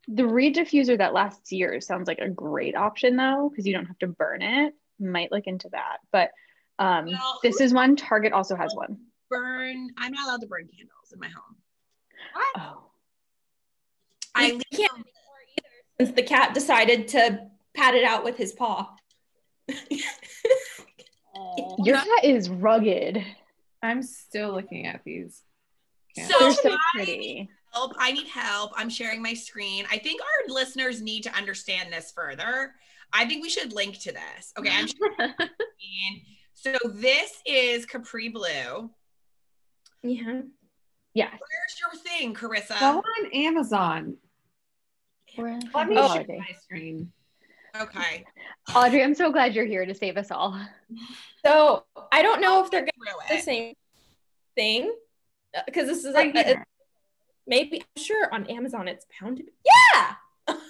[SPEAKER 5] The reed diffuser that lasts years sounds like a great option though, because you don't have to burn it. Might look into that. But um,
[SPEAKER 1] Well,
[SPEAKER 5] this is one. Target also has one.
[SPEAKER 1] Burn. I'm not allowed to burn candles in my home. What?
[SPEAKER 5] Oh.
[SPEAKER 1] I leave
[SPEAKER 6] can't
[SPEAKER 1] either.
[SPEAKER 6] Since the cat decided to pat it out with his paw. [laughs]
[SPEAKER 5] Your cat is rugged.
[SPEAKER 3] I'm still looking at these.
[SPEAKER 1] So
[SPEAKER 5] They're so
[SPEAKER 1] I
[SPEAKER 5] pretty.
[SPEAKER 1] Help. I need help. I'm sharing my screen. I think our listeners need to understand this further. I think we should link to this. Okay, I'm sharing. [laughs] So this is Capri Blue.
[SPEAKER 6] Yeah.
[SPEAKER 5] Yes.
[SPEAKER 1] Where's your thing, Carissa?
[SPEAKER 3] Go on Amazon.
[SPEAKER 5] We're
[SPEAKER 3] Let me
[SPEAKER 6] Oh.
[SPEAKER 3] share my screen.
[SPEAKER 1] Okay.
[SPEAKER 5] Audrey, I'm so glad you're here to save us all.
[SPEAKER 6] So I don't know if they're gonna do the same thing because this is
[SPEAKER 3] like
[SPEAKER 6] a,
[SPEAKER 3] here.
[SPEAKER 6] Maybe I'm sure on Amazon it's bound to be. Yeah. [laughs]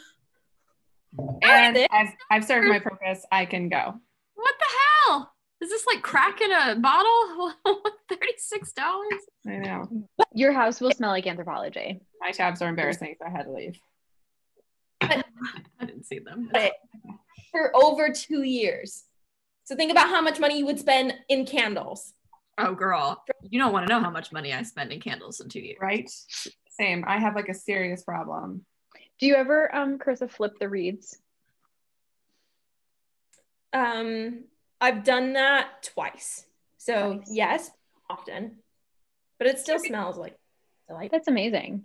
[SPEAKER 3] And. I've, I've served my purpose. I can go.
[SPEAKER 7] What the hell? Is this like crack in a bottle? [laughs] Thirty-six dollars.
[SPEAKER 3] I know.
[SPEAKER 5] Your house will smell like Anthropologie.
[SPEAKER 3] My tabs are embarrassing, so I had to leave. [laughs]
[SPEAKER 7] I didn't see them.
[SPEAKER 6] But for over two years. So think about how much money you would spend in candles.
[SPEAKER 7] Oh, girl, you don't want to know how much money I spend in candles in two years.
[SPEAKER 3] Right? Same. I have like a serious problem.
[SPEAKER 5] Do you ever, um, Carissa, flip the reeds?
[SPEAKER 6] Um, I've done that twice. So
[SPEAKER 5] Nice.
[SPEAKER 6] yes, often, but it still smells like like
[SPEAKER 5] That's amazing.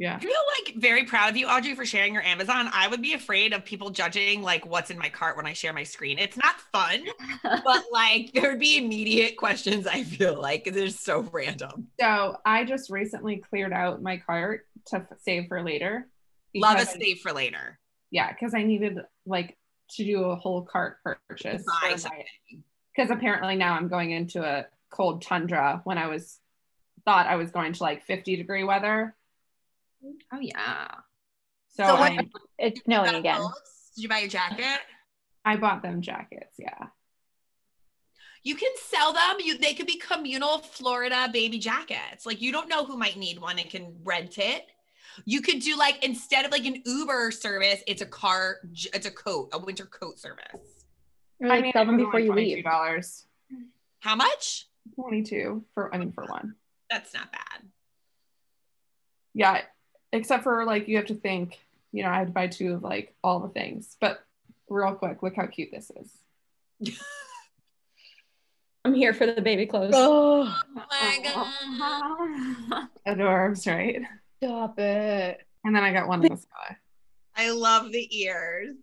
[SPEAKER 3] Yeah.
[SPEAKER 1] I feel like very proud of you, Audrey, for sharing your Amazon. I would be afraid of people judging like what's in my cart when I share my screen. It's not fun, [laughs] but like there would be immediate questions. I feel like they're so random.
[SPEAKER 3] So I just recently cleared out my cart to save for later.
[SPEAKER 1] Love a save for later.
[SPEAKER 3] Yeah, because I needed like to do a whole cart purchase. Because apparently now I'm going into a cold tundra when I was thought I was going to like 50 degree weather.
[SPEAKER 7] Oh yeah.
[SPEAKER 3] So,
[SPEAKER 1] So
[SPEAKER 3] I,
[SPEAKER 1] what-
[SPEAKER 5] It's snowing again.
[SPEAKER 1] clothes? Did you buy your jacket?
[SPEAKER 3] I bought them jackets. Yeah.
[SPEAKER 1] You can sell them. You they could be communal Florida baby jackets. Like you don't know who might need one and can rent it. You could do like instead of like an Uber service, it's a car, it's a coat, a winter coat service.
[SPEAKER 5] Or like sell them before you
[SPEAKER 3] only
[SPEAKER 5] leave.
[SPEAKER 3] $22.
[SPEAKER 1] How much?
[SPEAKER 3] 22 for I mean for one.
[SPEAKER 1] That's not bad.
[SPEAKER 3] Yeah, except for like you have to think, you know, I had to buy two of like all the things. But real quick, look how cute this is. [laughs]
[SPEAKER 6] I'm here for the baby clothes.
[SPEAKER 5] Oh, oh my god.
[SPEAKER 3] Adorbs, right?
[SPEAKER 5] stop it.
[SPEAKER 3] And then I got one in the sky.
[SPEAKER 1] I love the ears.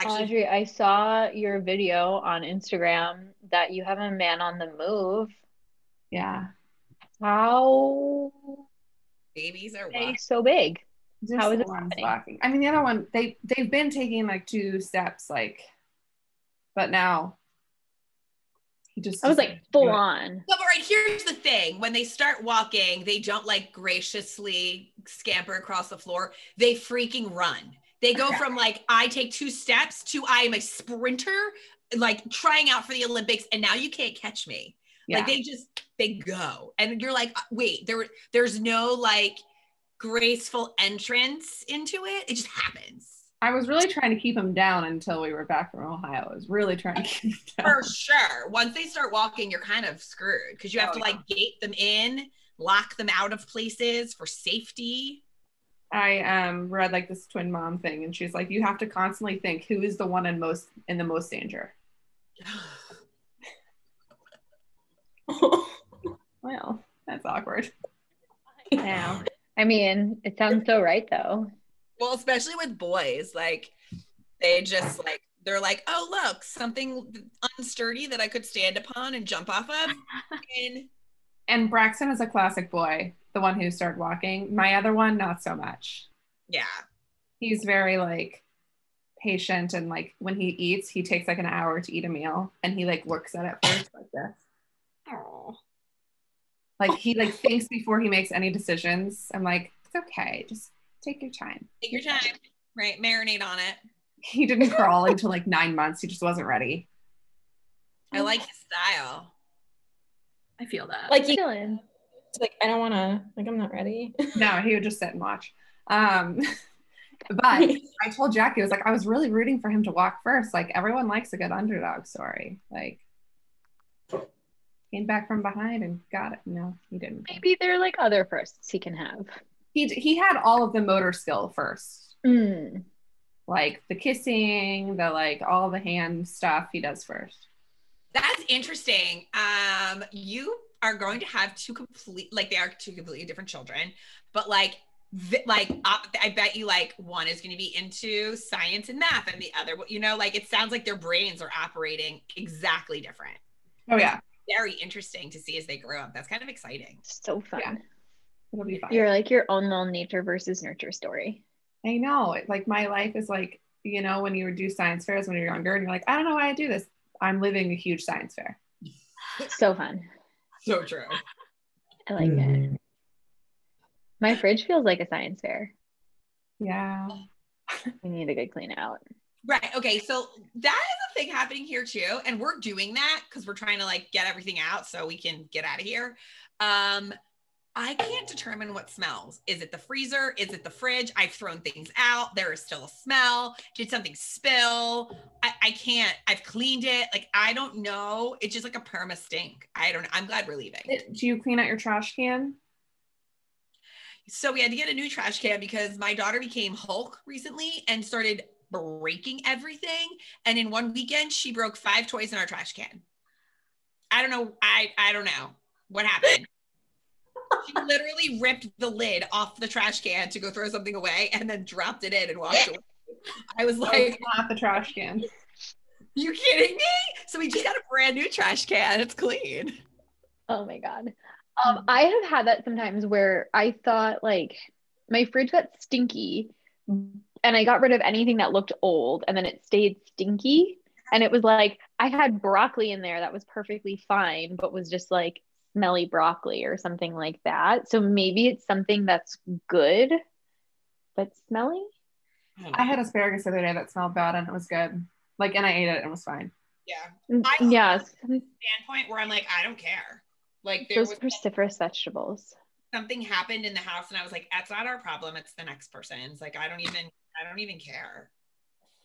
[SPEAKER 1] Actually,
[SPEAKER 5] Audrey, I saw your video on Instagram that you have a man on the move.
[SPEAKER 3] Yeah.
[SPEAKER 5] How
[SPEAKER 1] babies are
[SPEAKER 5] are they
[SPEAKER 1] wild.
[SPEAKER 5] so big?
[SPEAKER 3] Just
[SPEAKER 5] How is
[SPEAKER 3] the
[SPEAKER 5] it
[SPEAKER 3] ones
[SPEAKER 5] happening?
[SPEAKER 3] walking. I mean, the other one, they they've been taking like two steps, like, but now he just.
[SPEAKER 5] I was like
[SPEAKER 3] decided
[SPEAKER 5] full on.
[SPEAKER 1] No, but right here's the thing: when they start walking, they don't like graciously scamper across the floor. They freaking run. They go from like I take two steps to I am a sprinter, like trying out for the Olympics, and now you can't catch me.
[SPEAKER 3] Yeah.
[SPEAKER 1] Like they just they go, and you're like, uh, wait, there there's no like graceful entrance into it. It just happens.
[SPEAKER 3] I was really trying to keep him down until we were back from Ohio. I was really trying to keep him [laughs] down.
[SPEAKER 1] For sure. Once they start walking, you're kind of screwed because you have
[SPEAKER 3] Oh,
[SPEAKER 1] to like gate them in, lock them out of places for safety.
[SPEAKER 3] I um read like this twin mom thing, and she's like, you have to constantly think who is the one in most in the most danger. [sighs] [laughs] [laughs] Well, that's awkward.
[SPEAKER 5] Yeah. I mean, it sounds so right though.
[SPEAKER 1] Well, especially with boys, like they just like they're like, oh look, something unsturdy that I could stand upon and jump off of. And
[SPEAKER 3] And Braxton is a classic boy, the one who started walking. My other one, not so much.
[SPEAKER 1] yeah,
[SPEAKER 3] He's very like patient and like when he eats, he takes like an hour to eat a meal and he like looks at it first like this.
[SPEAKER 7] Oh.
[SPEAKER 3] Like he like thinks before he makes any decisions. I'm like, it's okay, just take your time.
[SPEAKER 1] take your time, right? Marinate on it.
[SPEAKER 3] He didn't crawl until like nine months. He just wasn't ready.
[SPEAKER 1] I like his style.
[SPEAKER 7] I feel that.
[SPEAKER 6] like you
[SPEAKER 5] Dylan.
[SPEAKER 6] like I don't want to like I'm not ready. [laughs]
[SPEAKER 3] No, he would just sit and watch. Um, [laughs] but I told Jackie, I was like, I was really rooting for him to walk first. Like everyone likes a good underdog story. Like came back from behind and got it. No, he didn't.
[SPEAKER 5] Maybe there are like other firsts he can have.
[SPEAKER 3] He he had all of the motor skill first,
[SPEAKER 5] Mm.
[SPEAKER 3] like the kissing, the like all the hand stuff. He does first.
[SPEAKER 1] That's interesting. Um, you are going to have two complete, like they are two completely different children, but like, vi- like uh, I bet you like one is going to be into science and math, and the other, you know, like it sounds like their brains are operating exactly different.
[SPEAKER 3] Oh yeah,
[SPEAKER 1] Very interesting to see as they grow up. That's kind of exciting.
[SPEAKER 5] So fun.
[SPEAKER 3] Yeah. it'll be fun.
[SPEAKER 5] You're like your own little nature versus nurture story.
[SPEAKER 3] I know. Like my life is like you know when you do science fairs when you're younger, and you're like, I don't know why I do this. I'm living a huge science fair. [laughs]
[SPEAKER 5] So fun.
[SPEAKER 1] So true.
[SPEAKER 5] I like it. Mm-hmm. My fridge feels like a science fair.
[SPEAKER 3] Yeah.
[SPEAKER 5] We need a good clean out.
[SPEAKER 1] Right. Okay. So that is a thing happening here too. And we're doing that because we're trying to like get everything out so we can get out of here. Um, I can't determine what smells. Is it the freezer? Is it the fridge? I've thrown things out. There is still a smell. Did something spill? I, I can't. I've cleaned it. Like I don't know. It's just like a perma stink. I don't know. I'm glad we're leaving.
[SPEAKER 3] Do you clean out your trash can?
[SPEAKER 1] So we had to get a new trash can because my daughter became Hulk recently and started breaking everything. And in one weekend, she broke five toys in our trash can. I don't know. I I don't know what happened. she [laughs] literally ripped the lid off the trash can to go throw something away and then dropped it in and walked away. I was
[SPEAKER 3] Like
[SPEAKER 1] like,
[SPEAKER 3] not the trash can.
[SPEAKER 1] you kidding me? So we just got a brand new trash can. It's clean.
[SPEAKER 5] Oh my god. Um, I have had that sometimes where I thought like my fridge got stinky and I got rid of anything that looked old and then it stayed stinky. And it was like I had broccoli in there that was perfectly fine, but was just like smelly broccoli or something like that. So maybe it's something that's good but smelly.
[SPEAKER 3] I had asparagus the other day that smelled bad and it was good. Like, and I ate it and it was fine.
[SPEAKER 1] Yeah. Mm, I-
[SPEAKER 5] Yes,
[SPEAKER 1] Standpoint where I'm like, I don't care. Like there
[SPEAKER 5] those
[SPEAKER 1] was
[SPEAKER 5] cruciferous vegetables.
[SPEAKER 1] something happened in the house and I was like, that's not our problem. It's the next person's. Like, I don't even, I don't even care.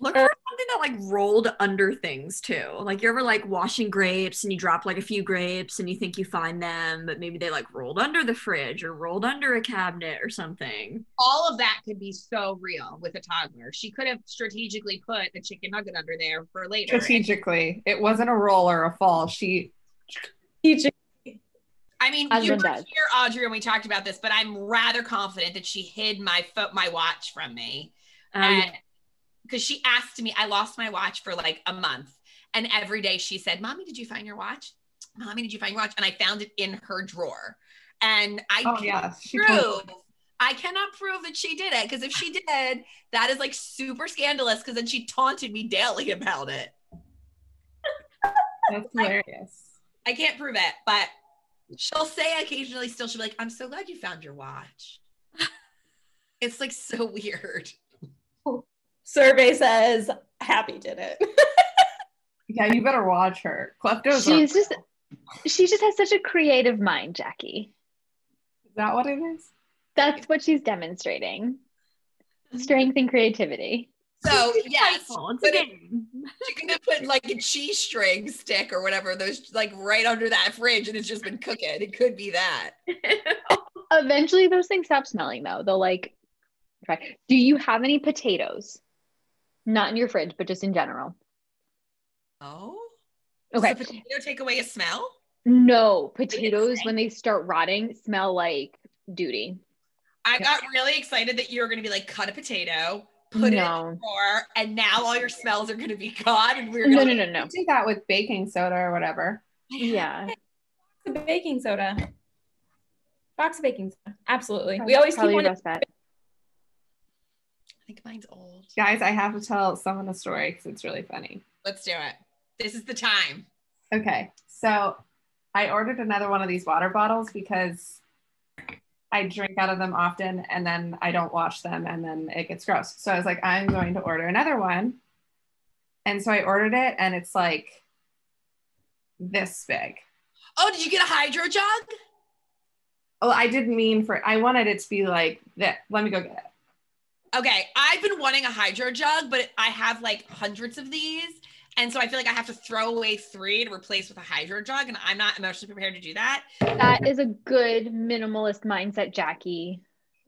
[SPEAKER 7] Look for something that like rolled under things too. Like you're ever like washing grapes and you drop like a few grapes and you think you find them, but maybe they like rolled under the fridge or rolled under a cabinet or something.
[SPEAKER 1] All of that could be so real with a toddler. She could have strategically put a chicken nugget under there for later.
[SPEAKER 3] Strategically, it wasn't a roll or a fall. She
[SPEAKER 1] I mean,
[SPEAKER 5] As
[SPEAKER 1] you
[SPEAKER 5] one
[SPEAKER 1] were
[SPEAKER 5] does.
[SPEAKER 1] here, Audrey, and we talked about this, but I'm rather confident that she hid my fo- my watch from me.
[SPEAKER 7] Oh,
[SPEAKER 1] and because she asked me, I lost my watch for like a month. And every day she said, Mommy, did you find your watch? Mommy, did you find your watch? And I found it in her drawer. And I
[SPEAKER 3] oh yeah,
[SPEAKER 1] prove, I cannot prove that she did it. Because if she did, that is like super scandalous. Because then she taunted me daily about it.
[SPEAKER 3] that's [laughs] hilarious.
[SPEAKER 1] I can't prove it, but she'll say occasionally still, she'll be like, I'm so glad you found your watch. [laughs] it's like so weird.
[SPEAKER 6] Survey says Happy did it. [laughs]
[SPEAKER 3] Yeah, you better watch her. Kleptos.
[SPEAKER 5] She's
[SPEAKER 3] are-
[SPEAKER 5] just she just has such a creative mind, Jackie.
[SPEAKER 3] Is that what it is?
[SPEAKER 5] That's what she's demonstrating. Strength and creativity.
[SPEAKER 1] So yes,
[SPEAKER 7] Playful, It's a
[SPEAKER 1] but it- you're gonna put like a cheese string stick or whatever, those like right under that fridge, and it's just been cooking. It could be that. [laughs]
[SPEAKER 5] Eventually, those things stop smelling though. They'll like try. Do you have any potatoes? Not in your fridge, but just in general.
[SPEAKER 1] Oh,
[SPEAKER 5] Okay.
[SPEAKER 1] Does the potato take away a smell?
[SPEAKER 5] No, potatoes when they start rotting smell like duty.
[SPEAKER 1] I got really excited that you were gonna be like cut a potato, put it in the
[SPEAKER 5] No.
[SPEAKER 1] drawer, and now all your smells are gonna be gone, and we're
[SPEAKER 5] No,
[SPEAKER 1] gonna
[SPEAKER 5] no, no, no.
[SPEAKER 3] Do that with baking soda or whatever.
[SPEAKER 5] Yeah.
[SPEAKER 6] The baking soda. Box of baking soda. Absolutely.
[SPEAKER 5] Probably-
[SPEAKER 6] We always keep
[SPEAKER 5] probably your
[SPEAKER 6] one.
[SPEAKER 5] Best bet.
[SPEAKER 1] I think mine's old.
[SPEAKER 3] Guys, I have to tell someone a story because it's really funny.
[SPEAKER 1] Let's do it. This is the time.
[SPEAKER 3] Okay, so I ordered another one of these water bottles because I drink out of them often and then I don't wash them and then it gets gross. So I was like, I'm going to order another one. And so I ordered it and it's like this big.
[SPEAKER 1] Oh, did you get a HydroJug?
[SPEAKER 3] Oh, I didn't mean for, I wanted it to be like that. Let me go get it.
[SPEAKER 1] Okay, I've been wanting a HydroJug, but I have like hundreds of these. And so I feel like I have to throw away three to replace with a HydroJug, and I'm not emotionally prepared to do that.
[SPEAKER 5] That is a good minimalist mindset, Jackie.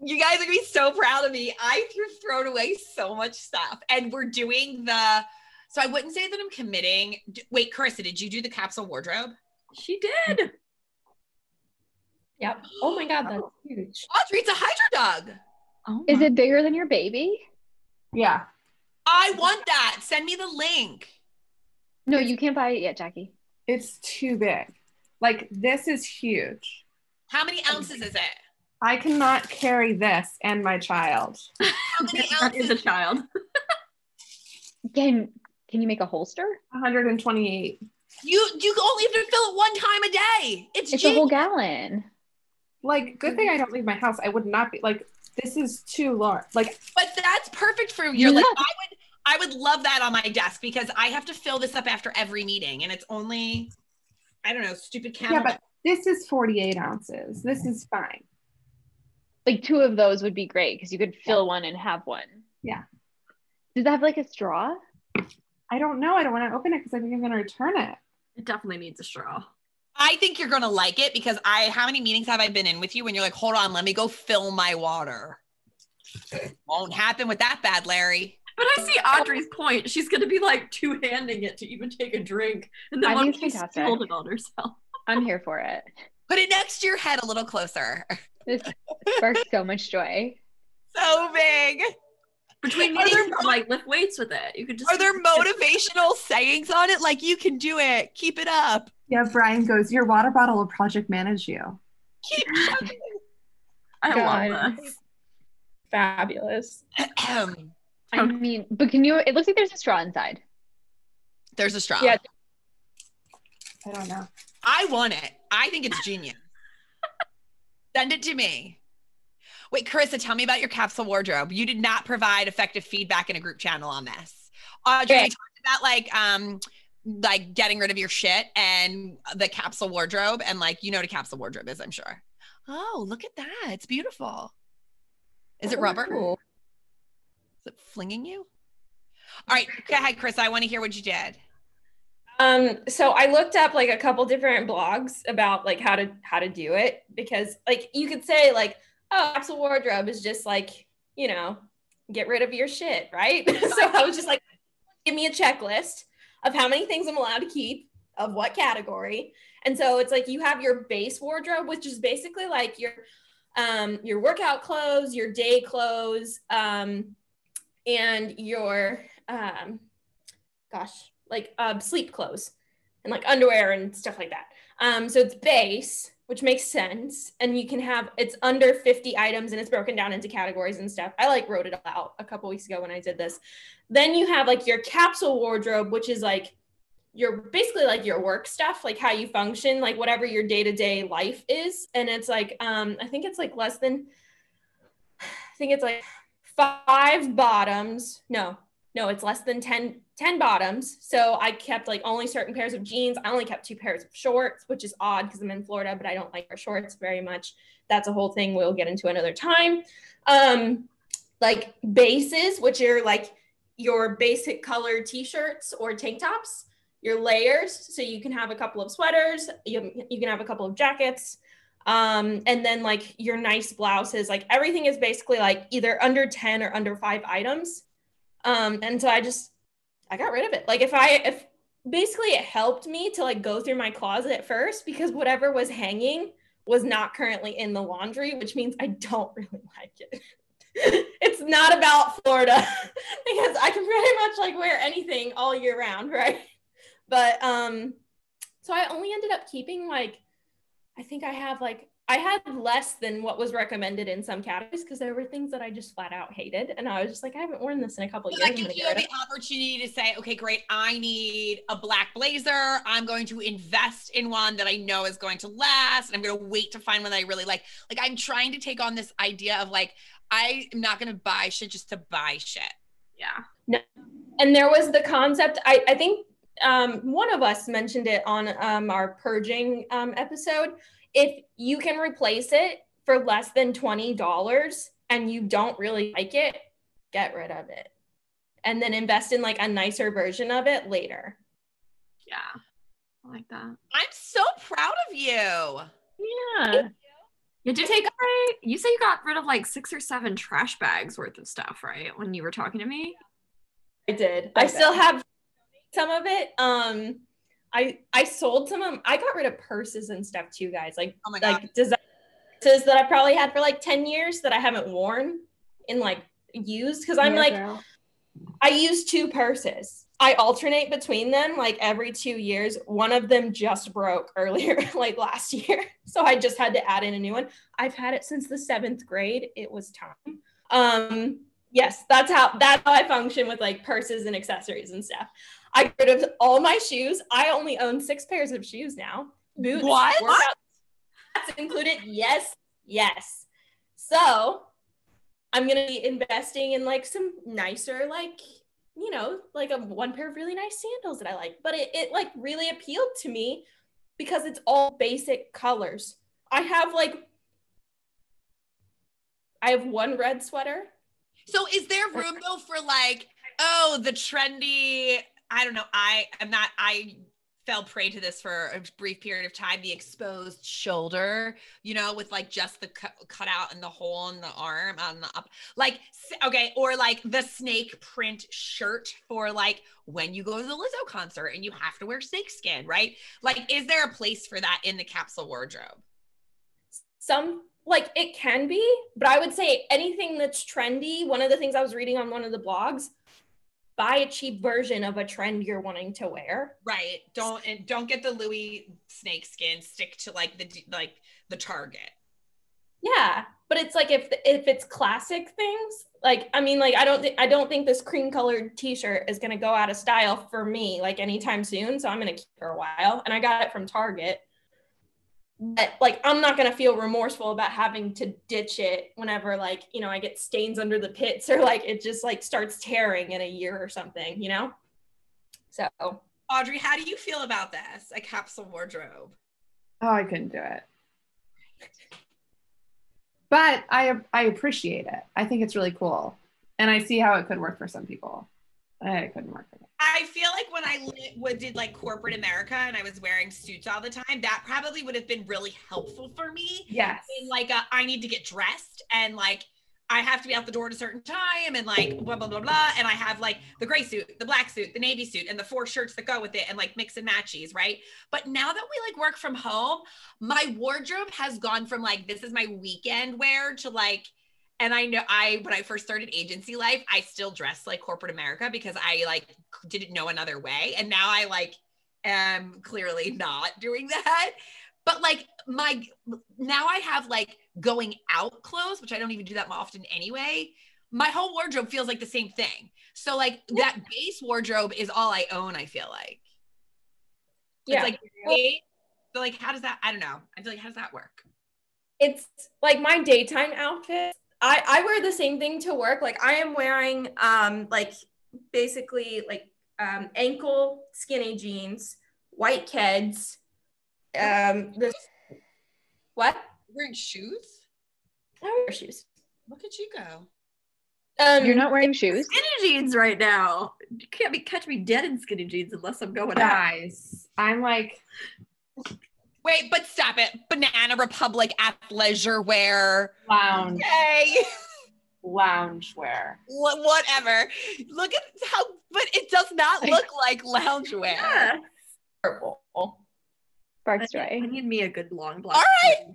[SPEAKER 1] You guys are gonna be so proud of me. I threw thrown away so much stuff, and we're doing the. So I wouldn't say that I'm committing. Wait, Carissa, did you do the capsule wardrobe?
[SPEAKER 7] She did.
[SPEAKER 6] Yep. Oh my god, that's huge.
[SPEAKER 1] Audrey, it's a HydroJug.
[SPEAKER 7] Oh
[SPEAKER 5] Is it bigger than your baby?
[SPEAKER 3] Yeah.
[SPEAKER 1] I want that. Send me the link.
[SPEAKER 5] No, you can't buy it yet, Jackie.
[SPEAKER 3] It's too big. Like this is huge.
[SPEAKER 1] How many ounces is it?
[SPEAKER 3] I cannot carry this and my child. [laughs]
[SPEAKER 1] How many ounces? [laughs]
[SPEAKER 7] that is a child.
[SPEAKER 5] Can can you make a holster?
[SPEAKER 3] 128.
[SPEAKER 1] You you only have to fill it one time a day. It's,
[SPEAKER 5] It's a whole gallon.
[SPEAKER 3] Like, good thing I don't leave my house. I would not be like, this is too large. Like,
[SPEAKER 1] But that's perfect for your like
[SPEAKER 5] Yeah.
[SPEAKER 1] I would I would love that on my desk because I have to fill this up after every meeting and it's only I don't know, stupid camel.
[SPEAKER 3] yeah, but this is 48 ounces. This is fine.
[SPEAKER 5] Like two of those would be great because you could fill one and have one.
[SPEAKER 3] Yeah.
[SPEAKER 5] Does that have like a straw?
[SPEAKER 3] I don't know. I don't want to open it because I think I'm going to return it.
[SPEAKER 7] It definitely needs a straw.
[SPEAKER 1] I think you're gonna like it because I how many meetings have I been in with you when you're like, hold on, let me go fill my water. Won't happen with that bad Larry.
[SPEAKER 7] But I see Audrey's point. She's gonna be like two handing it to even take a drink, and then
[SPEAKER 5] I
[SPEAKER 7] one
[SPEAKER 5] think
[SPEAKER 7] she
[SPEAKER 5] it's fantastic.
[SPEAKER 7] spilled it on herself.
[SPEAKER 5] I'm here for it.
[SPEAKER 1] Put it next to your head a little closer.
[SPEAKER 5] This sparks so much joy. [laughs]
[SPEAKER 1] So big.
[SPEAKER 7] Between
[SPEAKER 1] Are
[SPEAKER 7] meetings,
[SPEAKER 1] there
[SPEAKER 7] like lift weights with it. You could just
[SPEAKER 1] Are there [laughs] motivational sayings on it? Like you can do it. Keep it up.
[SPEAKER 3] Yeah, Brian goes, Your water bottle will project manage you.
[SPEAKER 1] Keep chugging. [laughs]
[SPEAKER 7] I
[SPEAKER 6] God.
[SPEAKER 7] love this.
[SPEAKER 6] Fabulous. [clears throat]
[SPEAKER 5] I mean, but can you? It looks like there's a straw inside.
[SPEAKER 1] There's a straw.
[SPEAKER 6] Yeah.
[SPEAKER 3] I don't know.
[SPEAKER 1] I want it. I think it's genius. Send it to me. Wait, Carissa, tell me about your capsule wardrobe. You did not provide effective feedback in a group channel on this. Audrey,
[SPEAKER 6] Okay.
[SPEAKER 1] talked about like um like getting rid of your shit and the capsule wardrobe and like you know what a capsule wardrobe is, I'm sure. Oh, look at that. It's beautiful. Is it rubber?
[SPEAKER 6] Cool.
[SPEAKER 1] Is it flinging you? All right, go ahead, Chris. I want to hear what you did.
[SPEAKER 6] Um, so I looked up like a couple different blogs about like how to how to do it because like you could say like, oh, capsule wardrobe is just like, you know, get rid of your shit, right? [laughs] so I was just like, give me a checklist of how many things I'm allowed to keep, of what category. And so it's like you have your base wardrobe, which is basically like your um your workout clothes, your day clothes, um, and your um gosh, like uh, sleep clothes and like underwear and stuff like that. Um, so it's base, which makes sense, and you can have it's under 50 items and it's broken down into categories and stuff. I like wrote it out a couple weeks ago when I did this. Then you have like your capsule wardrobe, which is like your basically like your work stuff, like how you function, like whatever your day-to-day life is. And it's like um, I think it's like less than I think it's like five bottoms. No, no, it's less than 10, 10 bottoms. So I kept like only certain pairs of jeans. I only kept two pairs of shorts, which is odd because I'm in Florida, but I don't like our shorts very much. That's a whole thing we'll get into another time. Um, like bases, which are like your basic color t-shirts or tank tops, your layers, so you can have a couple of sweaters, you, you can have a couple of jackets, um, and then like your nice blouses, like everything is basically like either under 10 or under five items. Um, and so I just I got rid of it. Like if I if basically it helped me to like go through my closet first because whatever was hanging was not currently in the laundry, which means I don't [laughs] really like it. [laughs] it's not about Florida [laughs] because I can pretty much like wear anything all year round, right? But um so I only ended up keeping like I think I have like I had less than what was recommended in some categories because there were things that I just flat out hated, and I was just like, I haven't worn this in a couple of years.
[SPEAKER 1] That gives you the opportunity to say, okay, great, I need a black blazer. I'm going to invest in one that I know is going to last, and I'm going to wait to find one that I really like. Like I'm trying to take on this idea of like I am not going to buy shit just to buy shit.
[SPEAKER 7] Yeah.
[SPEAKER 6] No. And there was the concept. I I think um, one of us mentioned it on um, our purging um, episode if you can replace it for less than $20 and you don't really like it, get rid of it. And then invest in like a nicer version of it later.
[SPEAKER 7] Yeah. I like that.
[SPEAKER 1] I'm so proud of you.
[SPEAKER 5] Yeah.
[SPEAKER 7] You did take right? You say you got rid of like six or seven trash bags worth of stuff, right? When you were talking to me?
[SPEAKER 6] I did. I still have some of it. Um I I sold some of them. I got rid of purses and stuff too, guys. Like
[SPEAKER 1] Oh my God.
[SPEAKER 6] like designers that I probably had for like 10 years that I haven't worn in like used because I'm
[SPEAKER 3] Yeah,
[SPEAKER 6] like
[SPEAKER 3] girl.
[SPEAKER 6] I use two purses. I alternate between them like every two years. One of them just broke [laughs] earlier, like last year. So I just had to add in a new one. I've had it since the seventh grade. It was time. Um, yes, that's how that's how I function with like purses and accessories and stuff. I got rid of all my shoes. I only own six pairs of shoes now. Boots.
[SPEAKER 1] What?
[SPEAKER 6] workout- That's included. Yes, yes. So I'm gonna be investing in like some nicer, like you know, like a one pair of really nice sandals that I like. But it, it like really appealed to me because it's all basic colors. I have like I have one red sweater.
[SPEAKER 1] So is there room though for like, oh, the trendy, I don't know, I am not I fell prey to this for a brief period of time, the exposed shoulder, you know, with like just the cut, cut out and the hole in the arm on the up. Like okay, or like the snake print shirt for like when you go to the Lizzo concert and you have to wear snake skin, right? Like is there a place for that in the capsule wardrobe?
[SPEAKER 6] Some like it can be, but I would say anything that's trendy. One of the things I was reading on one of the blogs, buy a cheap version of a trend you're wanting to wear.
[SPEAKER 1] Right. Don't and don't get the Louis snake skin. Stick to like the like the target.
[SPEAKER 6] Yeah, but it's like if if it's classic things, like I mean, like I don't think I don't think this cream colored T-shirt is gonna go out of style for me like anytime soon. So I'm gonna keep it for a while, and I got it from Target. But like I'm not gonna feel remorseful about having to ditch it whenever like you know I get stains under the pits or like it just like starts tearing in a year or something, you know. So
[SPEAKER 1] Audrey, how do you feel about this? A capsule wardrobe.
[SPEAKER 3] Oh, I couldn't do it. But I I appreciate it. I think it's really cool, and I see how it could work for some people. I couldn't work for me.
[SPEAKER 1] I feel like when I would did like corporate America and I was wearing suits all the time, that probably would have been really helpful for me.
[SPEAKER 3] Yes.
[SPEAKER 1] In like a, I need to get dressed and like I have to be out the door at a certain time and like blah blah blah blah. And I have like the gray suit, the black suit, the navy suit, and the four shirts that go with it, and like mix and matches, right? But now that we like work from home, my wardrobe has gone from like this is my weekend wear to like and I know I when I first started agency life, I still dressed like corporate America because I like didn't know another way. And now I like am clearly not doing [laughs] that. But like my now I have like going out clothes, which I don't even do that often anyway. My whole wardrobe feels like the same thing. So like that base wardrobe is all I own, I feel like.
[SPEAKER 6] yeah,
[SPEAKER 1] It's like. So like how does that I don't know. I feel like how does that work?
[SPEAKER 6] it's like my daytime outfit. I I wear the same thing to work. Like I am wearing um like basically like um ankle skinny jeans, white Keds, um this what?
[SPEAKER 1] Wearing shoes?
[SPEAKER 6] I wear shoes.
[SPEAKER 1] Look at you go.
[SPEAKER 6] Um,
[SPEAKER 5] You're not wearing shoes.
[SPEAKER 7] Skinny jeans right now. You can't be catch me dead in skinny jeans unless I'm going out.
[SPEAKER 3] Guys, I'm like,
[SPEAKER 1] Wait, but stop it. Banana Republic athleisure wear.
[SPEAKER 3] lounge,
[SPEAKER 1] Hey,
[SPEAKER 3] lounge wear.
[SPEAKER 1] wha- whatever. Look at how, but it does not look like loungewear.
[SPEAKER 7] Yeah.
[SPEAKER 3] Purple.
[SPEAKER 5] Sparks
[SPEAKER 7] I need, I
[SPEAKER 5] dry.
[SPEAKER 7] need me a good long black.
[SPEAKER 1] All right.
[SPEAKER 7] jean.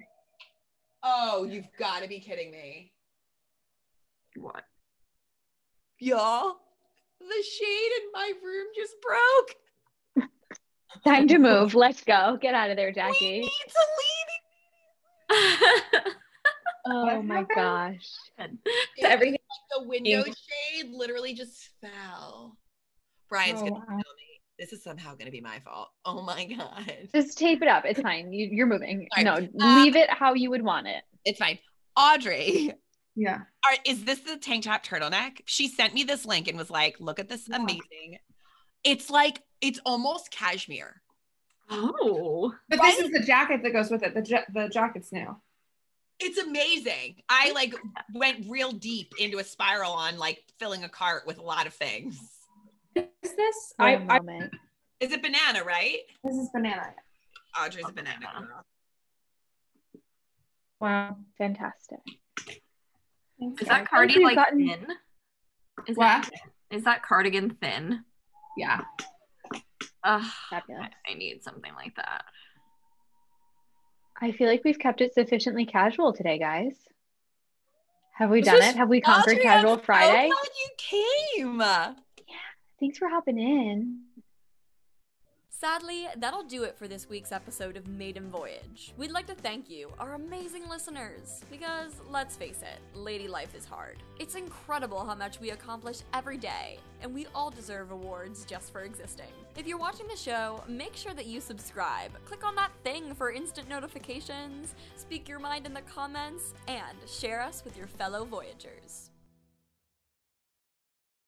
[SPEAKER 1] Oh, you've got to be kidding me.
[SPEAKER 7] What?
[SPEAKER 1] Y'all, the shade in my room just broke.
[SPEAKER 5] Time to [laughs] move. Let's go. Get out of there, Jackie.
[SPEAKER 1] We
[SPEAKER 5] Jackie.
[SPEAKER 1] need to leave. [laughs]
[SPEAKER 5] Oh my gosh.
[SPEAKER 6] So everything.
[SPEAKER 1] The window shade literally just fell. Brian's
[SPEAKER 3] Oh,
[SPEAKER 1] gonna
[SPEAKER 3] wow.
[SPEAKER 1] kill me. This is somehow gonna be my fault. Oh my god.
[SPEAKER 5] Just tape it up. It's fine. You, you're moving.
[SPEAKER 1] Sorry.
[SPEAKER 5] No,
[SPEAKER 1] Um,
[SPEAKER 5] leave it how you would want it.
[SPEAKER 1] It's fine. Audrey,
[SPEAKER 3] Yeah.
[SPEAKER 1] are, is this the tank top turtleneck? She sent me this link and was like, look at this amazing. It's like, it's almost cashmere.
[SPEAKER 7] oh.
[SPEAKER 3] But
[SPEAKER 1] Right?
[SPEAKER 3] this is the jacket that goes with it. The ja- the jacket's new.
[SPEAKER 1] It's amazing. I like went real deep into a spiral on like filling a cart with a lot of things.
[SPEAKER 6] Is this?
[SPEAKER 5] What
[SPEAKER 6] I,
[SPEAKER 5] a
[SPEAKER 6] I
[SPEAKER 5] moment.
[SPEAKER 1] Is it banana, right?
[SPEAKER 3] This is banana.
[SPEAKER 1] Audrey's a
[SPEAKER 7] Oh,
[SPEAKER 1] banana
[SPEAKER 7] banana.
[SPEAKER 1] girl.
[SPEAKER 6] wow.
[SPEAKER 5] Fantastic.
[SPEAKER 3] Thanks,
[SPEAKER 7] Is that cardi
[SPEAKER 5] we've
[SPEAKER 7] like
[SPEAKER 5] gotten-
[SPEAKER 7] thin? Is
[SPEAKER 3] What?
[SPEAKER 7] that is that cardigan thin?
[SPEAKER 3] Yeah.
[SPEAKER 5] Fabulous.
[SPEAKER 7] I, I need something like that.
[SPEAKER 5] I feel like we've kept it sufficiently casual today, guys. Have we done it? Have we conquered
[SPEAKER 1] Audrey, I'm
[SPEAKER 5] Casual
[SPEAKER 1] so
[SPEAKER 5] Friday?
[SPEAKER 1] glad you came. Yeah.
[SPEAKER 5] Thanks for hopping in.
[SPEAKER 2] Sadly, that'll do it for this week's episode of Maiden Voyage. We'd like to thank you, our amazing listeners, because let's face it, lady life is hard. It's incredible how much we accomplish every day, and we all deserve awards just for existing. If you're watching the show, make sure that you subscribe. Click on that thing for instant notifications, speak your mind in the comments, and share us with your fellow Voyagers.